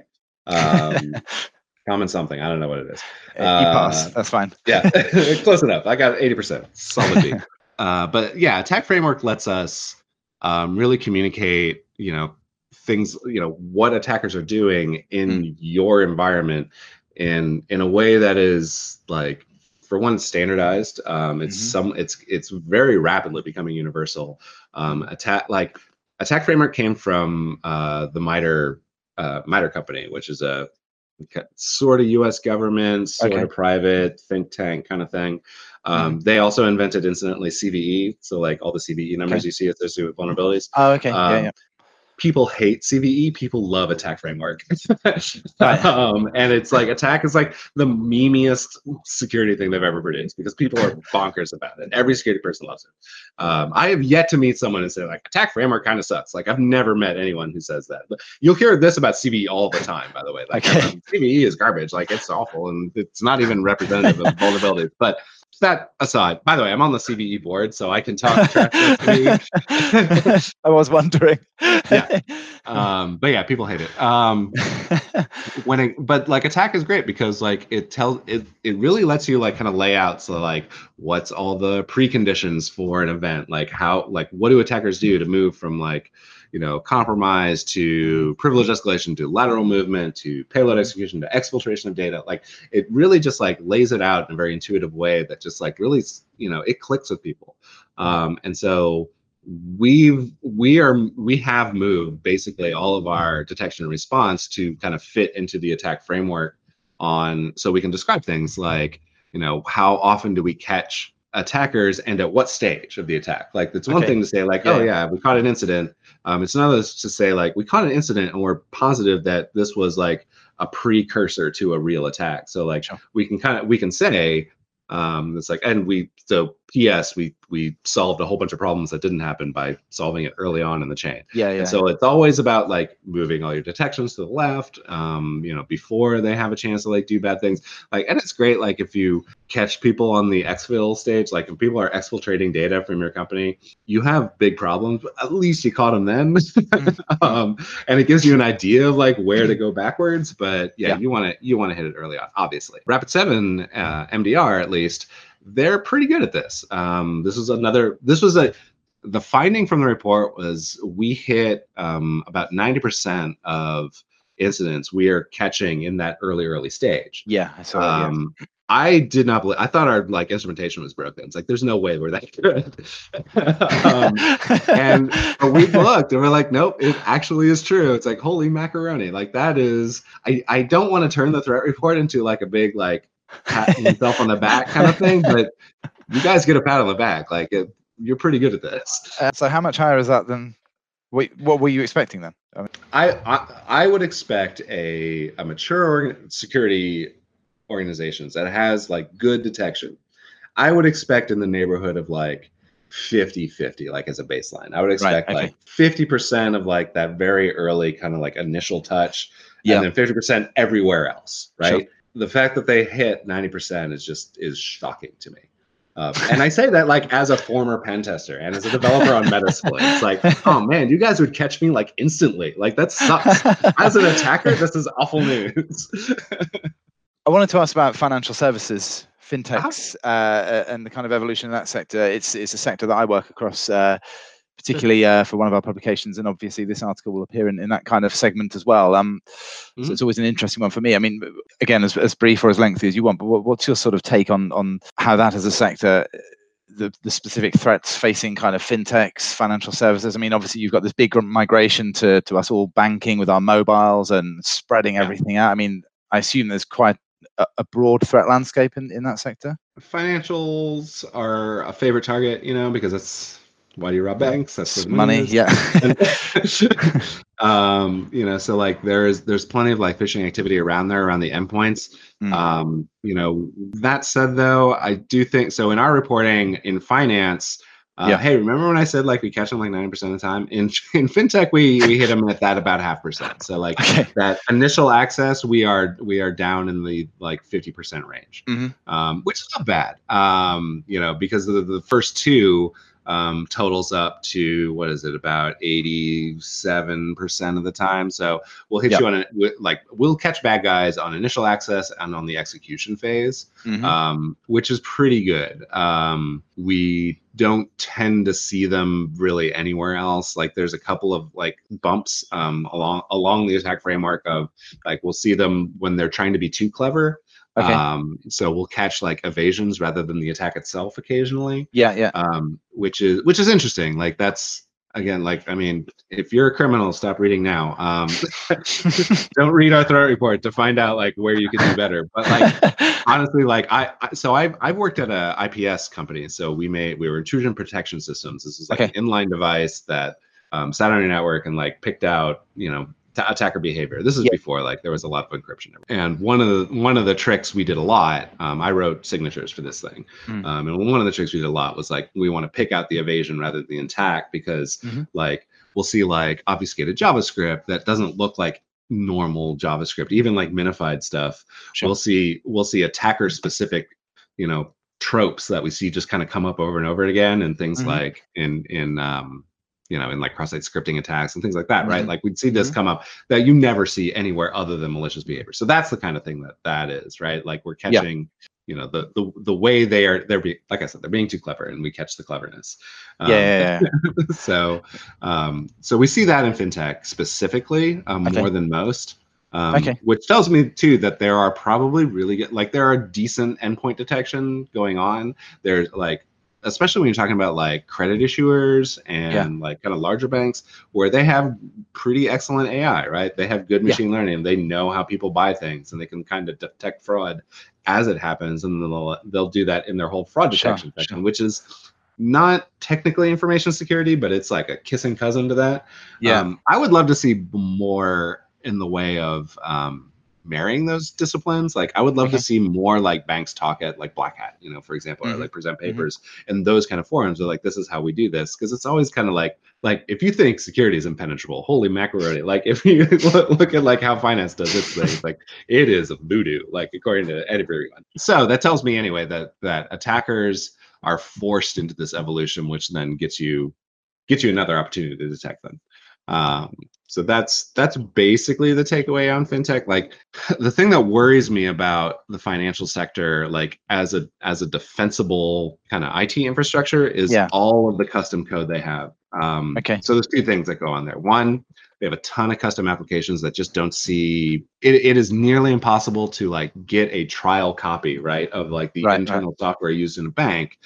S3: Um, <laughs> common something. I don't know what it is.
S2: Uh. That's fine.
S3: yeah, <laughs> close enough. I got eighty percent. Solid B. <laughs> uh, but yeah, attack framework lets us um, really communicate. You know things. You know what attackers are doing in mm. your environment in in a way that is like for one standardized um, it's mm-hmm. some it's it's very rapidly becoming universal um, attack like Attack Framework came from uh, the MITRE uh, MITRE company, which is a sort of U.S. government, sort okay. of private think tank kind of thing. Um, mm-hmm. They also invented, incidentally, CVE. So like all the CVE numbers okay. you see associated with vulnerabilities.
S2: Oh, okay. Um, yeah, yeah
S3: people hate CVE, people love attack framework. <laughs> <laughs> um, and it's like attack is like the memeiest security thing they've ever produced because people are <laughs> bonkers about it. Every security person loves it. Um, I have yet to meet someone and say like attack framework kind of sucks. Like I've never met anyone who says that. But you'll hear this about CVE all the time, by the way. Like okay. um, CVE is garbage. Like it's awful and it's not even representative of vulnerabilities. But that aside, by the way, I'm on the CVE board, so I can talk. <laughs>
S2: I was wondering.
S3: yeah. Um, but yeah, people hate it. Um, when it, but like attack is great because like it tells it it really lets you like kind of lay out so like what's all the preconditions for an event, like how like what do attackers do to move from like you know, compromise to privilege escalation to lateral movement to payload execution to exfiltration of data. Like it really just like lays it out in a very intuitive way that just like really, you know, it clicks with people. Um, and so we've we are we have moved basically all of our detection and response to kind of fit into the attack framework on so we can describe things like you know how often do we catch attackers and at what stage of the attack like it's one okay. thing to say like oh yeah we caught an incident um, it's another to say like we caught an incident and we're positive that this was like a precursor to a real attack. So like sure. we can kind of we can say um, it's like and we so P.S. we we solved a whole bunch of problems that didn't happen by solving it early on in the chain.
S2: Yeah, yeah.
S3: And so it's always about like moving all your detections to the left, um, you know, before they have a chance to like do bad things. Like, and it's great like if you catch people on the exfil stage, like if people are exfiltrating data from your company, you have big problems, but at least you caught them then. Mm-hmm. <laughs> um, and it gives you an idea of like where to go backwards. But yeah, yeah. you want to you want to hit it early on, obviously. Rapid7 uh, MDR at least they're pretty good at this. Um, this is another. This was a. The finding from the report was we hit um, about ninety percent of incidents we are catching in that early early stage.
S2: Yeah, I saw. Um,
S3: yeah. I did not believe. I thought our like instrumentation was broken. It's like there's no way we're that <laughs> good. um, and we <laughs> looked and we're like, nope, it actually is true. It's like holy macaroni. Like that is. I I don't want to turn the threat report into like a big like patting <laughs> himself on the back kind of thing, but you guys get a pat on the back. Like it, you're pretty good at this.
S2: Uh, so how much higher is that than? Wait, what were you expecting then? I mean,
S3: I, I I would expect a a mature organ, security organizations that has like good detection. I would expect in the neighborhood of like 50 50 like as a baseline. I would expect
S2: okay.
S3: like 50% of like that very early kind of like initial touch
S2: Yeah.
S3: and then 50% everywhere else, right?
S2: Sure.
S3: The fact that they hit 90% is just is shocking to me. Um, and I say that like as a former pen tester and as a developer on Metasploit. It's like, <laughs> oh man, you guys would catch me like instantly. Like that sucks. As an attacker, this is awful news. <laughs>
S2: I wanted to ask about financial services, fintechs, uh, and the kind of evolution in that sector. It's it's a sector that I work across, uh, particularly uh, for one of our publications, and obviously this article will appear in, in that kind of segment as well. Um, So
S3: Mhm.
S2: it's always an interesting one for me. I mean, again, as, as brief or as lengthy as you want, but what, what's your sort of take on on how that as a sector? The, the specific threats facing kind of fintechs, financial services. I mean, obviously you've got this big migration to to us all banking with our mobiles and spreading
S3: Yeah.
S2: everything out. I mean, I assume there's quite a, a broad threat landscape in, in that sector.
S3: Financials are a favorite target, you know, because that's why do you rob banks? That's
S2: money,
S3: is.
S2: yeah. <laughs> <laughs>
S3: um, you know, so like there's there's plenty of like phishing activity around there around the endpoints.
S2: Mm.
S3: Um, you know, that said though, I do think so in our reporting in finance. Uh,
S2: Yeah.
S3: Hey, remember when I said like we catch them like ninety percent of the time? In <laughs> in fintech, we we hit them at that about half percent. So like
S2: okay.
S3: that initial access, we are we are down in the like fifty percent range
S2: Mhm.
S3: um, which is not bad. Um, you know, because the, the first two um, totals up to what is it about eighty-seven percent of the time. So we'll hit
S2: Yeah.
S3: you on a like we'll catch bad guys on initial access and on the execution phase,
S2: Mhm.
S3: um, which is pretty good. Um, we don't tend to see them really anywhere else. Like there's a couple of like bumps um, along along the attack framework of like we'll see them when they're trying to be too clever.
S2: Okay.
S3: Um, so we'll catch like evasions rather than the attack itself occasionally,
S2: yeah, yeah.
S3: um, which is which is interesting. Like that's again, like I mean, if you're a criminal, stop reading now. Um, <laughs> don't read our threat report to find out like where you can do better. But like <laughs> honestly, like I, I so I've I've worked at a IPS company. So we made we were intrusion protection systems. This is like
S2: Okay.
S3: an inline device that um, sat on your network and like picked out you know attacker behavior. This is before like there was a lot of encryption. And one of the one of the tricks we did a lot. Um, I wrote signatures for this thing,
S2: Mm.
S3: um, and one of the tricks we did a lot was like we want to pick out the evasion rather than the attack because
S2: Mhm.
S3: like we'll see like obfuscated JavaScript that doesn't look like normal JavaScript, even like minified stuff.
S2: Sure.
S3: We'll see we'll see attacker specific, you know, tropes that we see just kind of come up over and over again, and things
S2: Mhm.
S3: like in in um, you know, in like cross-site scripting attacks and things like that, right?
S2: Mhm.
S3: Like we'd see this
S2: Mhm.
S3: come up that you never see anywhere other than malicious behavior. So that's the kind of thing that that is, right? Like we're
S2: Yeah.
S3: catching. You know the the the way they are they're being like I said they're being too clever and we catch the cleverness.
S2: yeah,
S3: Um,
S2: yeah, yeah. <laughs>
S3: so um, so we see that in fintech specifically um,
S2: Okay.
S3: more than most um,
S2: Okay.
S3: which tells me too that there are probably really good like there are decent endpoint detection going on there's like especially when you're talking about like credit issuers and like kind of larger banks where they have pretty excellent ai right they have good
S2: Yeah.
S3: machine learning they know how people buy things and they can kind of detect fraud as it happens and they'll they'll do that in their whole fraud
S2: Sure,
S3: detection section
S2: sure.
S3: which is not technically information security, but it's like a kissing cousin to that.
S2: Yeah.
S3: Um, I would love to see more in the way of um, marrying those disciplines. Like, I would love
S2: Okay.
S3: to see more like banks talk at like Black Hat, you know, for example,
S2: Mhm.
S3: or like present
S2: Mhm.
S3: papers and those kind of forums are like, this is how we do this. Cause it's always kind of like, like if you think security is impenetrable, holy macaroni. Like if you <laughs> look at like how finance does its thing, it's like it is a voodoo, like according to everyone. So that tells me anyway that that attackers are forced into this evolution, which then gets you gets you another opportunity to detect them. Um, so that's that's basically the takeaway on fintech. Like <laughs> the thing that worries me about the financial sector, like as a as a defensible kind of IT infrastructure, is
S2: Yeah.
S3: all of the custom code they have. Um,
S2: Okay.
S3: So there's two things that go on there. One, they have a ton of custom applications that just don't see. It, it is nearly impossible to like get a trial copy, right, of like the
S2: Right, right.
S3: internal software used in a bank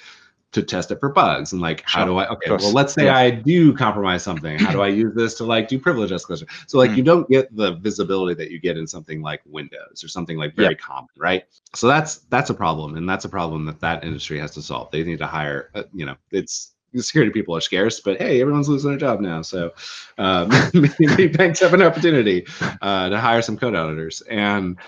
S3: to test it for bugs and like how
S2: Sure,
S3: do I okay well let's say
S2: Yeah.
S3: I do compromise something. How do <clears throat> I use this to like do privilege escalation? So like
S2: Mm.
S3: you don't get the visibility that you get in something like Windows or something like very common right? So that's that's a problem and that's a problem that that industry has to solve. They need to hire uh, you know it's security people are scarce but hey everyone's losing their job now so um, <laughs> maybe banks have an opportunity uh, to hire some code editors and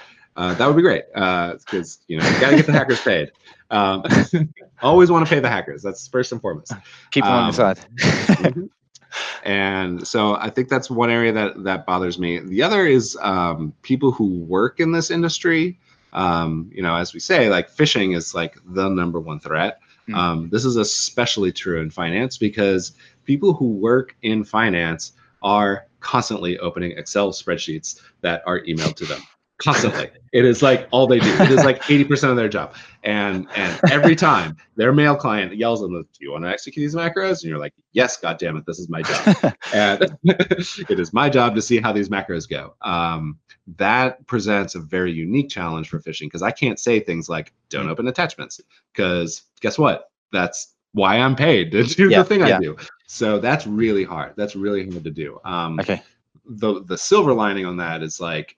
S3: uh, that would be great because you know you got to get the hackers paid <laughs> um, <laughs> always want to pay the hackers that's first and foremost
S2: Keep them on your
S3: Um,
S2: side. <laughs>
S3: and so I think that's one area that that bothers me. The other is um, people who work in this industry. Um, you know, as we say, like phishing is like the number one threat.
S2: Mm.
S3: Um, this is especially true in finance because people who work in finance are constantly opening Excel spreadsheets that are emailed to them. Constantly, it is like all they do. It is like eighty percent of their job, and and every time their mail client yells at them, "Do you want to execute these macros?" and you're like, "Yes, God damn it, this is my job." <laughs> and <laughs> it is my job to see how these macros go. Um, that presents a very unique challenge for phishing because I can't say things like "Don't
S2: Mm.
S3: open attachments" because guess what? That's why I'm paid to do
S2: Yeah,
S3: the thing
S2: yeah.
S3: I do. So that's really hard. That's really hard to do. Um,
S2: okay.
S3: the the silver lining on that is like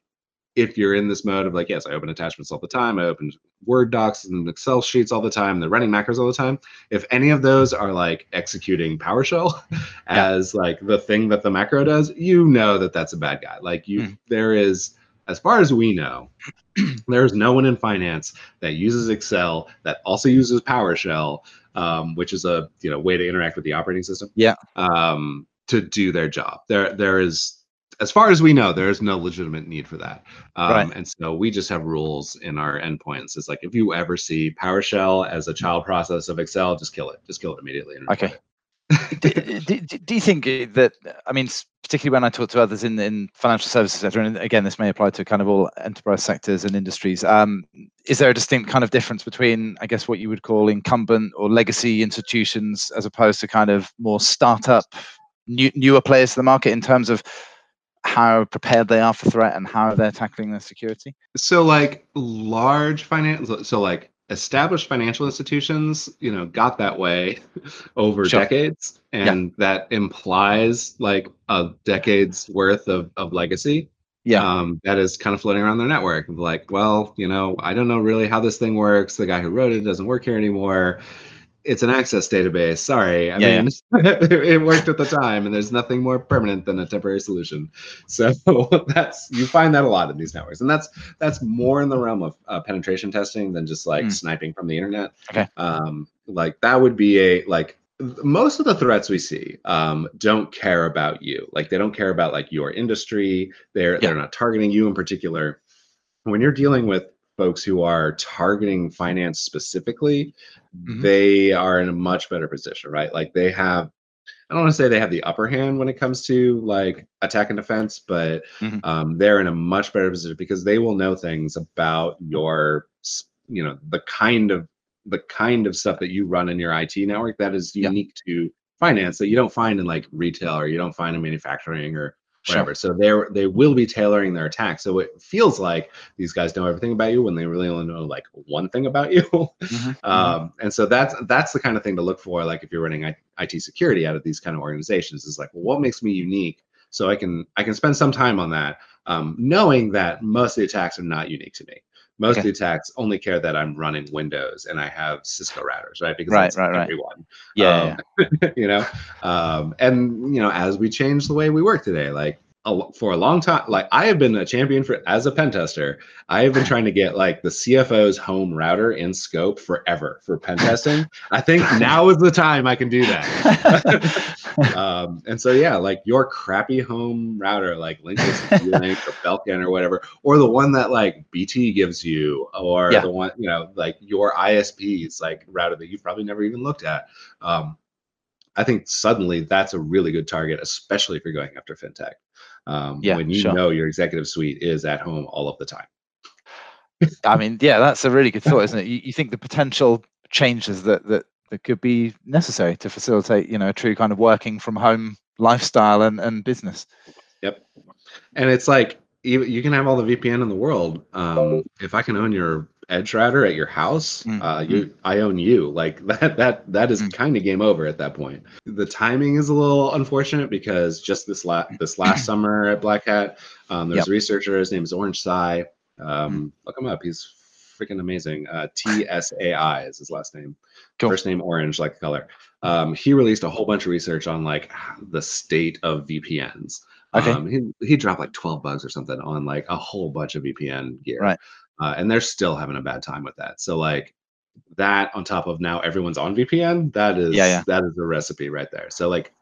S3: if you're in this mode of like yes i open attachments all the time i open word docs and excel sheets all the time they're running macros all the time if any of those are like executing powershell as like the thing that the macro does you know that that's a bad guy like you
S2: Mm.
S3: there is as far as we know <clears throat> there's no one in finance that uses excel that also uses powershell um, which is a you know way to interact with the operating system
S2: Yeah.
S3: um, to do their job there there is as far as we know, there is no legitimate need for that. Um,
S2: Right.
S3: And so we just have rules in our endpoints. It's like if you ever see PowerShell as a child process of Excel, just kill it. Just kill it immediately.
S2: Okay. do, do, do- do you think uh, that I mean, particularly when I talk to others in in financial services sector, and again, this may apply to kind of all enterprise sectors and industries. Um, is there a distinct kind of difference between, I guess, what you would call incumbent or legacy institutions as opposed to kind of more startup, new, newer players to the market in terms of how prepared they are for threat and how they're tackling their security?
S3: so like large finance, so like established financial institutions, you know, got that way <laughs> over
S2: Sure.
S3: decades, and that implies like a decade's worth of, of legacy.
S2: Yeah.
S3: um, that is kind of floating around their network. Like, well, you know, I don't know really how this thing works. The guy who wrote it doesn't work here anymore. It's an access database. Sorry, I
S2: Yeah,
S3: mean, <laughs> it worked at the time, and there's nothing more permanent than a temporary solution. So <laughs> that's you find that a lot in these networks, and that's that's more in the realm of uh, penetration testing than just like
S2: Mm.
S3: sniping from the internet.
S2: Okay.
S3: Um, like that would be a like most of the threats we see um, don't care about you like they don't care about like your industry they're they're not targeting you in particular when you're dealing with folks who are targeting finance specifically
S2: Mhm.
S3: they are in a much better position right like they have i don't want to say they have the upper hand when it comes to like attack and defense but
S2: Mhm.
S3: um, they're in a much better position because they will know things about your you know the kind of the kind of stuff that you run in your IT network that is
S2: Yeah.
S3: unique to finance that you don't find in like retail or you don't find in manufacturing or
S2: Sure.
S3: whatever. So they're they will be tailoring their attack. So it feels like these guys know everything about you when they really only know like one thing about you.
S2: Mhm, <laughs> mhm.
S3: um, and so that's that's the kind of thing to look for. Like if you're running IT security out of these kind of organizations, is like, well, what makes me unique? So I can I can spend some time on that, um, knowing that most of the attacks are not unique to me. Most of the attacks only care that I'm running Windows and I have Cisco routers, right? Because
S2: Right,
S3: that's
S2: right, right.
S3: everyone
S2: yeah,
S3: um, <laughs> you know um, and you know as we change the way we work today like a, for a long time like i have been a champion for as a pen tester i have been trying to get like the cfo's home router in scope forever for pen <laughs> testing i think now is the time i can do that <laughs> um, and so yeah like your crappy home router like linksys <laughs> link or belkin or whatever or the one that like bt gives you or
S2: Yeah.
S3: the one you know like your isps like router that you've probably never even looked at um, I think suddenly that's a really good target, especially if you're going after fintech. Um,
S2: Yeah,
S3: when you
S2: sure.
S3: know your executive suite is at home all of the time.
S2: I mean, yeah, that's a really good thought, isn't it? You, <laughs> you think the potential changes that that that could be necessary to facilitate, you know, a true kind of working from home lifestyle and and business.
S3: Yep, and it's like you, you can have all the VPN in the world. Um, if I can own your edge router at your house,
S2: Mm,
S3: uh, you I own you. Like <laughs> that that that is
S2: Mm.
S3: kind of game over at that point. The timing is a little unfortunate because just this last this last <clears throat> summer at Black Hat, um, there's
S2: Yep.
S3: a researcher. His name is Orange Tsai. Um, Look him up. He's freaking amazing. Uh, T S A I is his last name.
S2: Cool.
S3: First name Orange, like the color. Um, he released a whole bunch of research on like the state of VPNs.
S2: Okay.
S3: Um, he he dropped like 12 bugs or something on like a whole bunch of VPN gear.
S2: Right.
S3: Uh, and they're still having a bad time with that. So like that on top of now everyone's on VPN, that is
S2: Yeah, yeah.
S3: that is the recipe right there. So like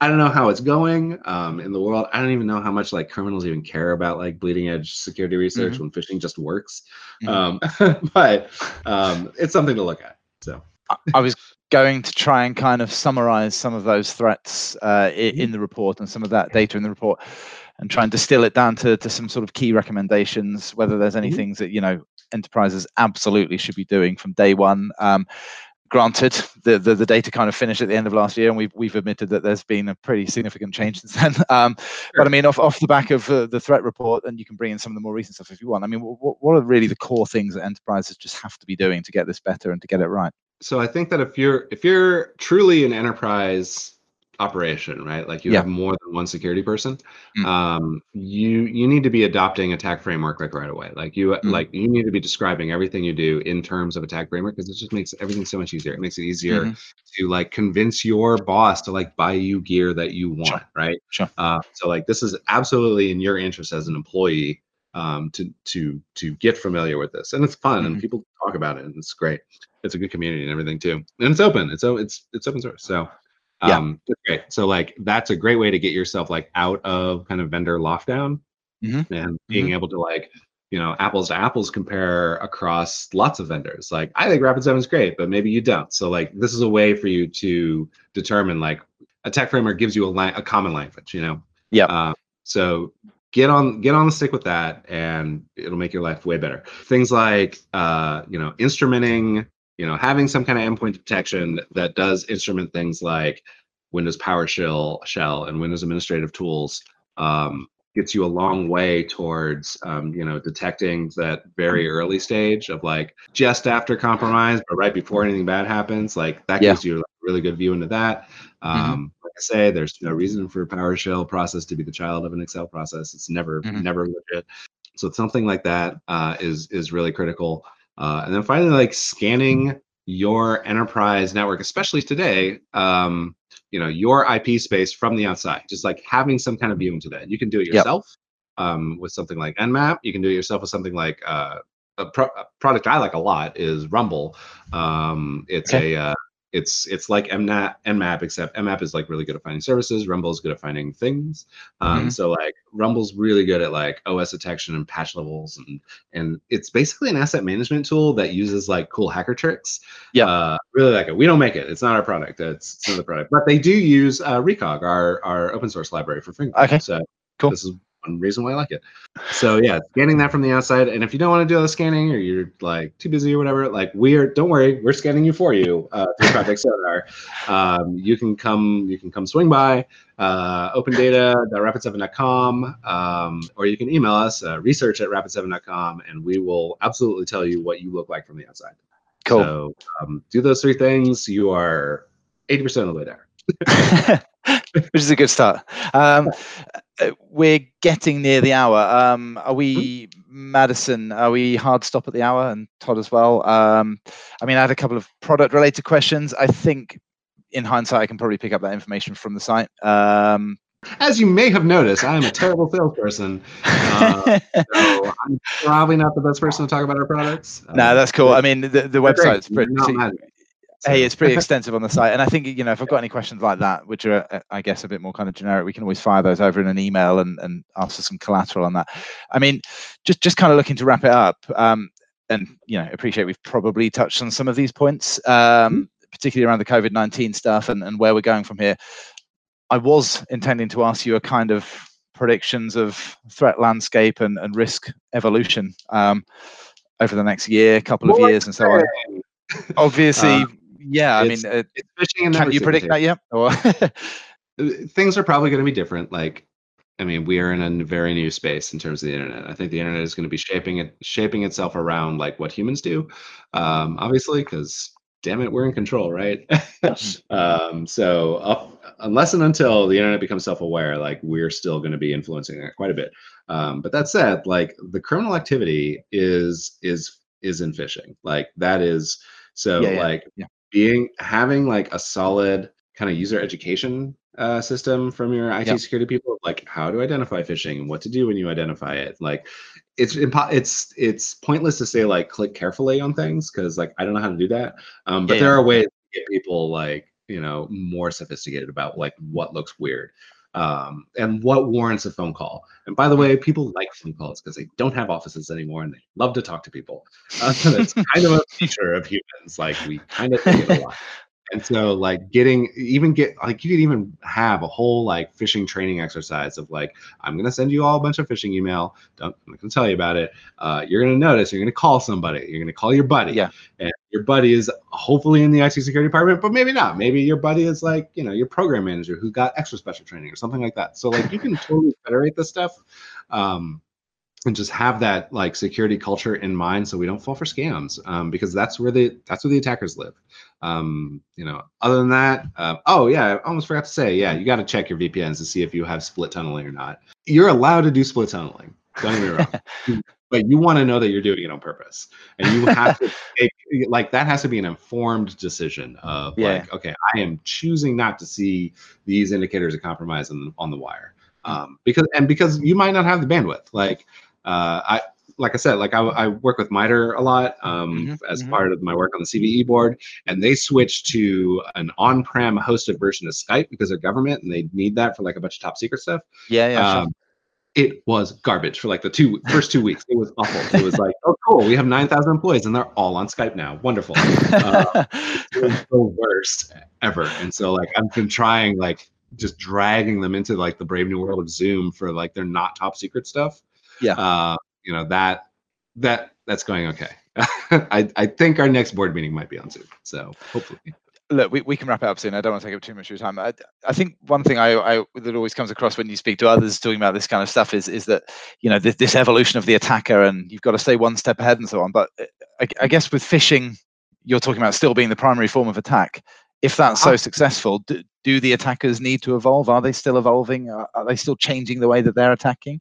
S3: I don't know how it's going um, in the world. I don't even know how much like criminals even care about like bleeding edge security research
S2: Mhm.
S3: when phishing just works.
S2: Mhm.
S3: Um, <laughs> but um, it's something to look at. So
S2: I- was going to try and kind of summarize some of those threats uh,
S3: Mm-hmm.
S2: in the report and some of that data in the report and try and distill it down to, to some sort of key recommendations, whether there's any
S3: Mhm.
S2: things that, you know, enterprises absolutely should be doing from day one. Um, granted, the, the, the data kind of finished at the end of last year and we've, we've admitted that there's been a pretty significant change <laughs> since then. Um, But I mean, off, off the back of uh, the threat report, and you can bring in some of the more recent stuff if you want. I mean, what, what are really the core things that enterprises just have to be doing to get this better and to get it right?
S3: so I think that if you're if you're truly an enterprise operation, right? Like you
S2: Yeah.
S3: have more than one security person,
S2: Mm.
S3: um, you you need to be adopting attack framework like right away. Like you
S2: Mm.
S3: like you need to be describing everything you do in terms of attack framework because it just makes everything so much easier. It makes it easier
S2: Mhm.
S3: to like convince your boss to like buy you gear that you want,
S2: Sure.
S3: right?
S2: Sure.
S3: Uh, so like this is absolutely in your interest as an employee um, to to to get familiar with this, and it's fun, and
S2: Mhm.
S3: people talk about it, and it's great. It's a good community and everything too, and it's open. It's it's it's open source, so
S2: Yeah.
S3: um, great. So like that's a great way to get yourself like out of kind of vendor lockdown,
S2: Mhm.
S3: and being able to like you know apples to apples compare across lots of vendors. Like I think Rapid7 is great, but maybe you don't. So like this is a way for you to determine like attack framework gives you a line a common language, you know.
S2: Yeah.
S3: Uh, so get on get on the stick with that and it'll make your life way better things like uh you know instrumenting you know having some kind of endpoint detection that does instrument things like windows powershell shell and windows administrative tools um, gets you a long way towards um, you know detecting that very early stage of like just after compromise but right before anything bad happens like that
S2: Yeah.
S3: gives you a really good view into that. Um, like i say there's no reason for a powershell process to be the child of an excel process. It's never
S2: Mhm.
S3: never legit. So something like that uh, is is really critical uh, and then finally like scanning your enterprise network especially today um, you know your ip space from the outside just like having some kind of view into that you can do it
S2: Yep.
S3: yourself um, with something like nmap you can do it yourself with something like uh, a, pro- a product i like a lot is rumble um, it's
S2: Okay.
S3: a uh, it's it's like mnap nmap except nmap is like really good at finding services rumble is good at finding things um,
S2: Mhm.
S3: so like rumble's really good at like os detection and patch levels and and it's basically an asset management tool that uses like cool hacker tricks
S2: Yeah.
S3: uh, really like it we don't make it it's not our product it's, it's another product but they do use uh, recog our our open source library for fingerprint
S2: Okay.
S3: so
S2: Cool.
S3: this is one reason why i like it so yeah scanning that from the outside and if you don't want to do all the scanning or you're like too busy or whatever like we're don't worry we're scanning you for you uh, through project sonar um, you can come you can come swing by uh, opendata.rapid7.com um, or you can email us uh, research at rapid7.com and we will absolutely tell you what you look like from the outside
S2: Cool.
S3: so um, do those three things you are 80% of the way there <laughs>
S2: Which is a good start. Um, we're getting near the hour. Um, are we, Madison? Are we hard stop at the hour? And Todd as well. Um, I mean, I had a couple of product related questions. I think, in hindsight, I can probably pick up that information from the site. Um,
S3: as you may have noticed i'm a terrible salesperson <laughs> uh, so i'm probably not the best person to talk about our products
S2: no, that's cool. I mean, the, the website's
S3: You're
S2: pretty.
S3: Not mad at me.
S2: Hey, it's pretty extensive on the site, and I think you know if I've got any questions like that, which are uh, I guess a bit more kind of generic, we can always fire those over in an email and and ask for some collateral on that. I mean, just just kind of looking to wrap it up, um, and you know appreciate we've probably touched on some of these points, um, particularly around the COVID nineteen stuff and and where we're going from here. I was intending to ask you a kind of predictions of threat landscape and, and risk evolution um, over the next year, couple of
S3: More
S2: years, and so on. Obviously,
S3: Uh,
S2: yeah. I mean,
S3: it's-
S2: uh,
S3: It's phishing and
S2: can you predict that yet? Or <laughs> <laughs>
S3: Things are probably going to be different. Like I mean, we are in a very new space in terms of the internet. I think the internet is going to be shaping it, shaping itself around like what humans do, um, obviously, because damn it, we're in control, right? <laughs> um, so unless and until the internet becomes self-aware, like we're still going to be influencing it quite a bit. Um, but that said, like the criminal activity is is is in phishing. Like that is so
S2: Yeah, yeah,
S3: like
S2: yeah.
S3: Being having like a solid kind of user education uh, system from your IT
S2: Yep.
S3: security people, like how to identify phishing and what to do when you identify it. Like it's impo- it's it's pointless to say like click carefully on things because like I don't know how to do that. Um, but
S2: Yeah,
S3: there
S2: yeah.
S3: are ways to get people like you know more sophisticated about like what looks weird um, and what warrants a phone call. And by the way, people like phone calls because they don't have offices anymore and they love to talk to people. <laughs> Uh, that's kind of a feature of humans. Like we kind of think it a lot. And so, like, getting even get like you could even have a whole like phishing training exercise of like, I'm gonna send you all a bunch of phishing email. Don't, I'm not gonna tell you about it. Uh, you're gonna notice. You're gonna call somebody. You're gonna call your buddy.
S2: Yeah.
S3: And your buddy is hopefully in the IT security department, but maybe not. Maybe your buddy is like, you know, your program manager who got extra special training or something like that. So like, you can totally federate this stuff. Um, and just have that like security culture in mind so we don't fall for scams um, because that's where the that's where the attackers live. Um, you know other than that uh, oh yeah i almost forgot to say yeah you got to check your vpns to see if you have split tunneling or not. You're allowed to do split tunneling don't get me wrong. <laughs> But you want to know that you're doing it on purpose and you have to <laughs> take like that has to be an informed decision of
S2: Yeah.
S3: like okay i am choosing not to see these indicators of compromise on, on the wire um, because and because you might not have the bandwidth like uh, I like I said, like I, I work with MITRE a lot um,
S2: Mhm,
S3: as
S2: mhm.
S3: part of my work on the CVE board, and they switched to an on-prem hosted version of Skype because they're government and they need that for like a bunch of top secret stuff.
S2: Yeah, yeah. sure.
S3: Um, it was garbage for like the two first two weeks. It was awful. It was like, oh, cool, we have nine thousand employees and they're all on Skype now. Wonderful. uh, <laughs> it was the worst ever. And so like I've been trying like just dragging them into like the brave new world of Zoom for like their not top secret stuff.
S2: Yeah.
S3: Uh, you know that that that's going okay. <laughs> I I think our next board meeting might be on Zoom. So hopefully.
S2: Look, we, we can wrap it up soon. I don't want to take up too much of your time. I, I think one thing I, I that always comes across when you speak to others talking about this kind of stuff is is that you know this, this evolution of the attacker and you've got to stay one step ahead and so on. But uh, I, I guess with phishing, you're talking about still being the primary form of attack. If that's so
S3: Uh-huh.
S2: successful, do, do the attackers need to evolve? Are they still evolving? Are, are they still changing the way that they're attacking?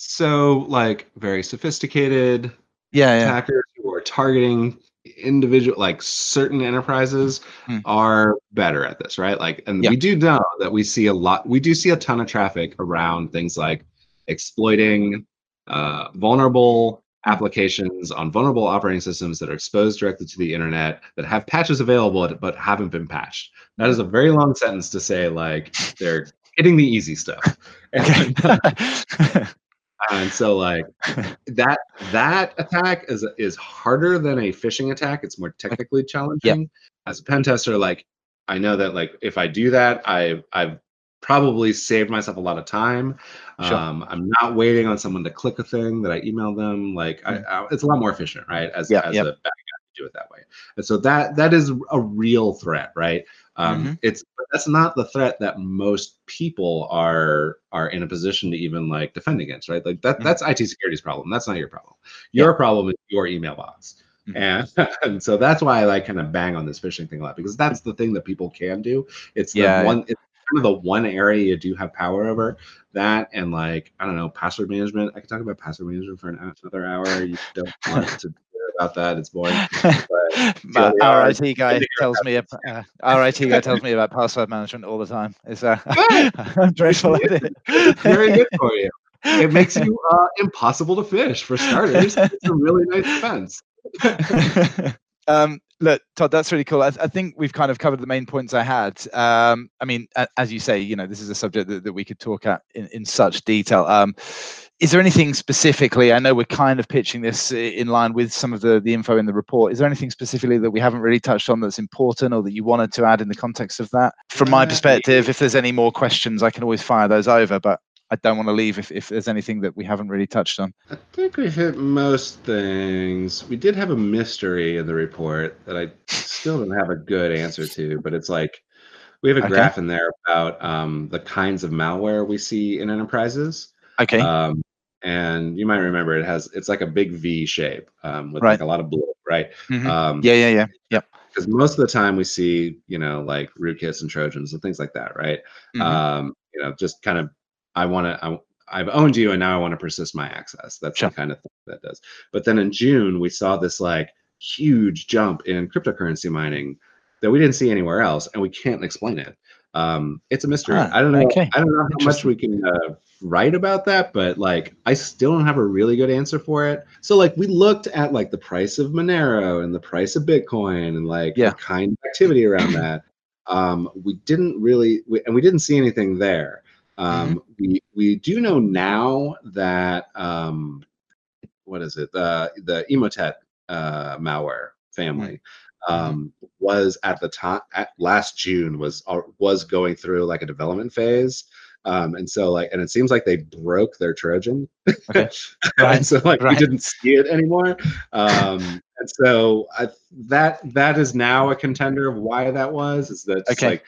S3: So like very sophisticated
S2: Yeah, yeah.
S3: attackers who are targeting individual like certain enterprises
S2: Hmm.
S3: are better at this right like and
S2: Yeah.
S3: we do know that we see a lot we do see a ton of traffic around things like exploiting uh, vulnerable applications on vulnerable operating systems that are exposed directly to the internet that have patches available but haven't been patched that is a very long sentence to say like they're hitting the easy stuff <laughs>
S2: Okay. <laughs> <laughs>
S3: and so like <laughs> that that attack is is harder than a phishing attack. It's more technically challenging. As a pen tester like i know that like if i do that i i've probably saved myself a lot of time.
S2: Sure.
S3: um i'm not waiting on someone to click a thing that i email them. Like I, I, it's a lot more efficient right as,
S2: Yeah,
S3: as
S2: yeah.
S3: a bad guy to do it that way. And so that that is a real threat right? Um
S2: Mhm.
S3: it's that's not the threat that most people are are in a position to even like defend against right? Like that
S2: Mhm.
S3: that's IT security's problem. That's not your problem. Your problem is your email box
S2: Mhm.
S3: and, <laughs> and so that's why I like kind of bang on this phishing thing a lot because that's the thing that people can do. It's the
S2: Yeah, yeah.
S3: one it's kind of the one area you do have power over. That and like I don't know password management. I could talk about password management for an, another hour. You don't want to about that it's boring <laughs> but they
S2: our guy tells me uh, our IT guy tells me about password management all the time. It's uh, <laughs> I'm grateful I did.
S3: it's very good for you. <laughs> It makes you uh, impossible to phish for starters. It's a really nice defense.
S2: um, look, Todd, that's really cool. I, I think we've kind of covered the main points I had. Um, I mean, as you say, you know, this is a subject that, that we could talk at in, in such detail. Um, is there anything specifically? I know we're kind of pitching this in line with some of the, the info in the report. Is there anything specifically that we haven't really touched on that's important or that you wanted to add in the context of that? From my
S3: Uh,
S2: perspective, if there's any more questions, I can always fire those over, but I don't want to leave if, if there's anything that we haven't really touched on.
S3: I think we hit most things. We did have a mystery in the report that I still don't have a good answer to, but it's like We have a
S2: Okay.
S3: graph in there about um, the kinds of malware we see in enterprises.
S2: Okay.
S3: Um, and you might remember it has it's like a big V shape um, with
S2: Right.
S3: like a lot of blue, right?
S2: Mhm.
S3: Um,
S2: yeah, yeah, yeah. Yep.
S3: because most of the time we see you know like rootkits and trojans and things like that right
S2: Mhm.
S3: um you know just kind of i want to i've owned you and now i want to persist my access that's
S2: Sure.
S3: the kind of thing that does but then in june we saw this like huge jump in cryptocurrency mining that we didn't see anywhere else and we can't explain it um it's a mystery
S2: Ah,
S3: i don't know
S2: okay.
S3: i don't know how much we can uh, write about that but like i still don't have a really good answer for it so like we looked at like the price of monero and the price of bitcoin and like
S2: Yeah.
S3: the kind of activity around <clears throat> that um we didn't really we, and we didn't see anything there um
S2: Mm-hmm.
S3: we we do know now that um what is it the the emotet uh malware family
S2: Mm-hmm.
S3: um was at the time at last june was uh, was going through like a development phase um and so like and it seems like they broke their trojan
S2: Okay. Right, <laughs>
S3: and so like
S2: right.
S3: we didn't see it anymore um and so I, that that is now a contender of why that was is that
S2: Okay.
S3: like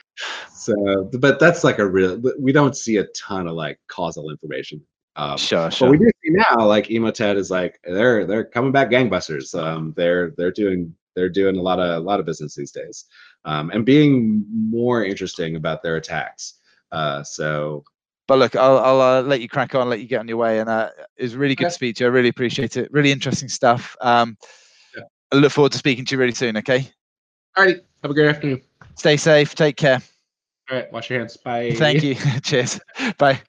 S3: so but that's like a real we don't see a ton of like causal information um
S2: Sure,
S3: but
S2: sure.
S3: we do see now like emotet is like they're they're coming back gangbusters um they're they're doing they're doing a lot of a lot of business these days um and being more interesting about their attacks uh so
S2: But look, I'll, I'll uh, let you crack on, let you get on your way. And uh, it was really good to
S3: Okay.
S2: speak to you. I really appreciate it. Really interesting stuff. Um,
S3: Yeah.
S2: I look forward to speaking to you really soon. Okay.
S3: All right. have a great afternoon
S2: Stay safe. Take care.
S3: all right wash your hands bye
S2: Thank you. <laughs> Cheers. <laughs> Bye.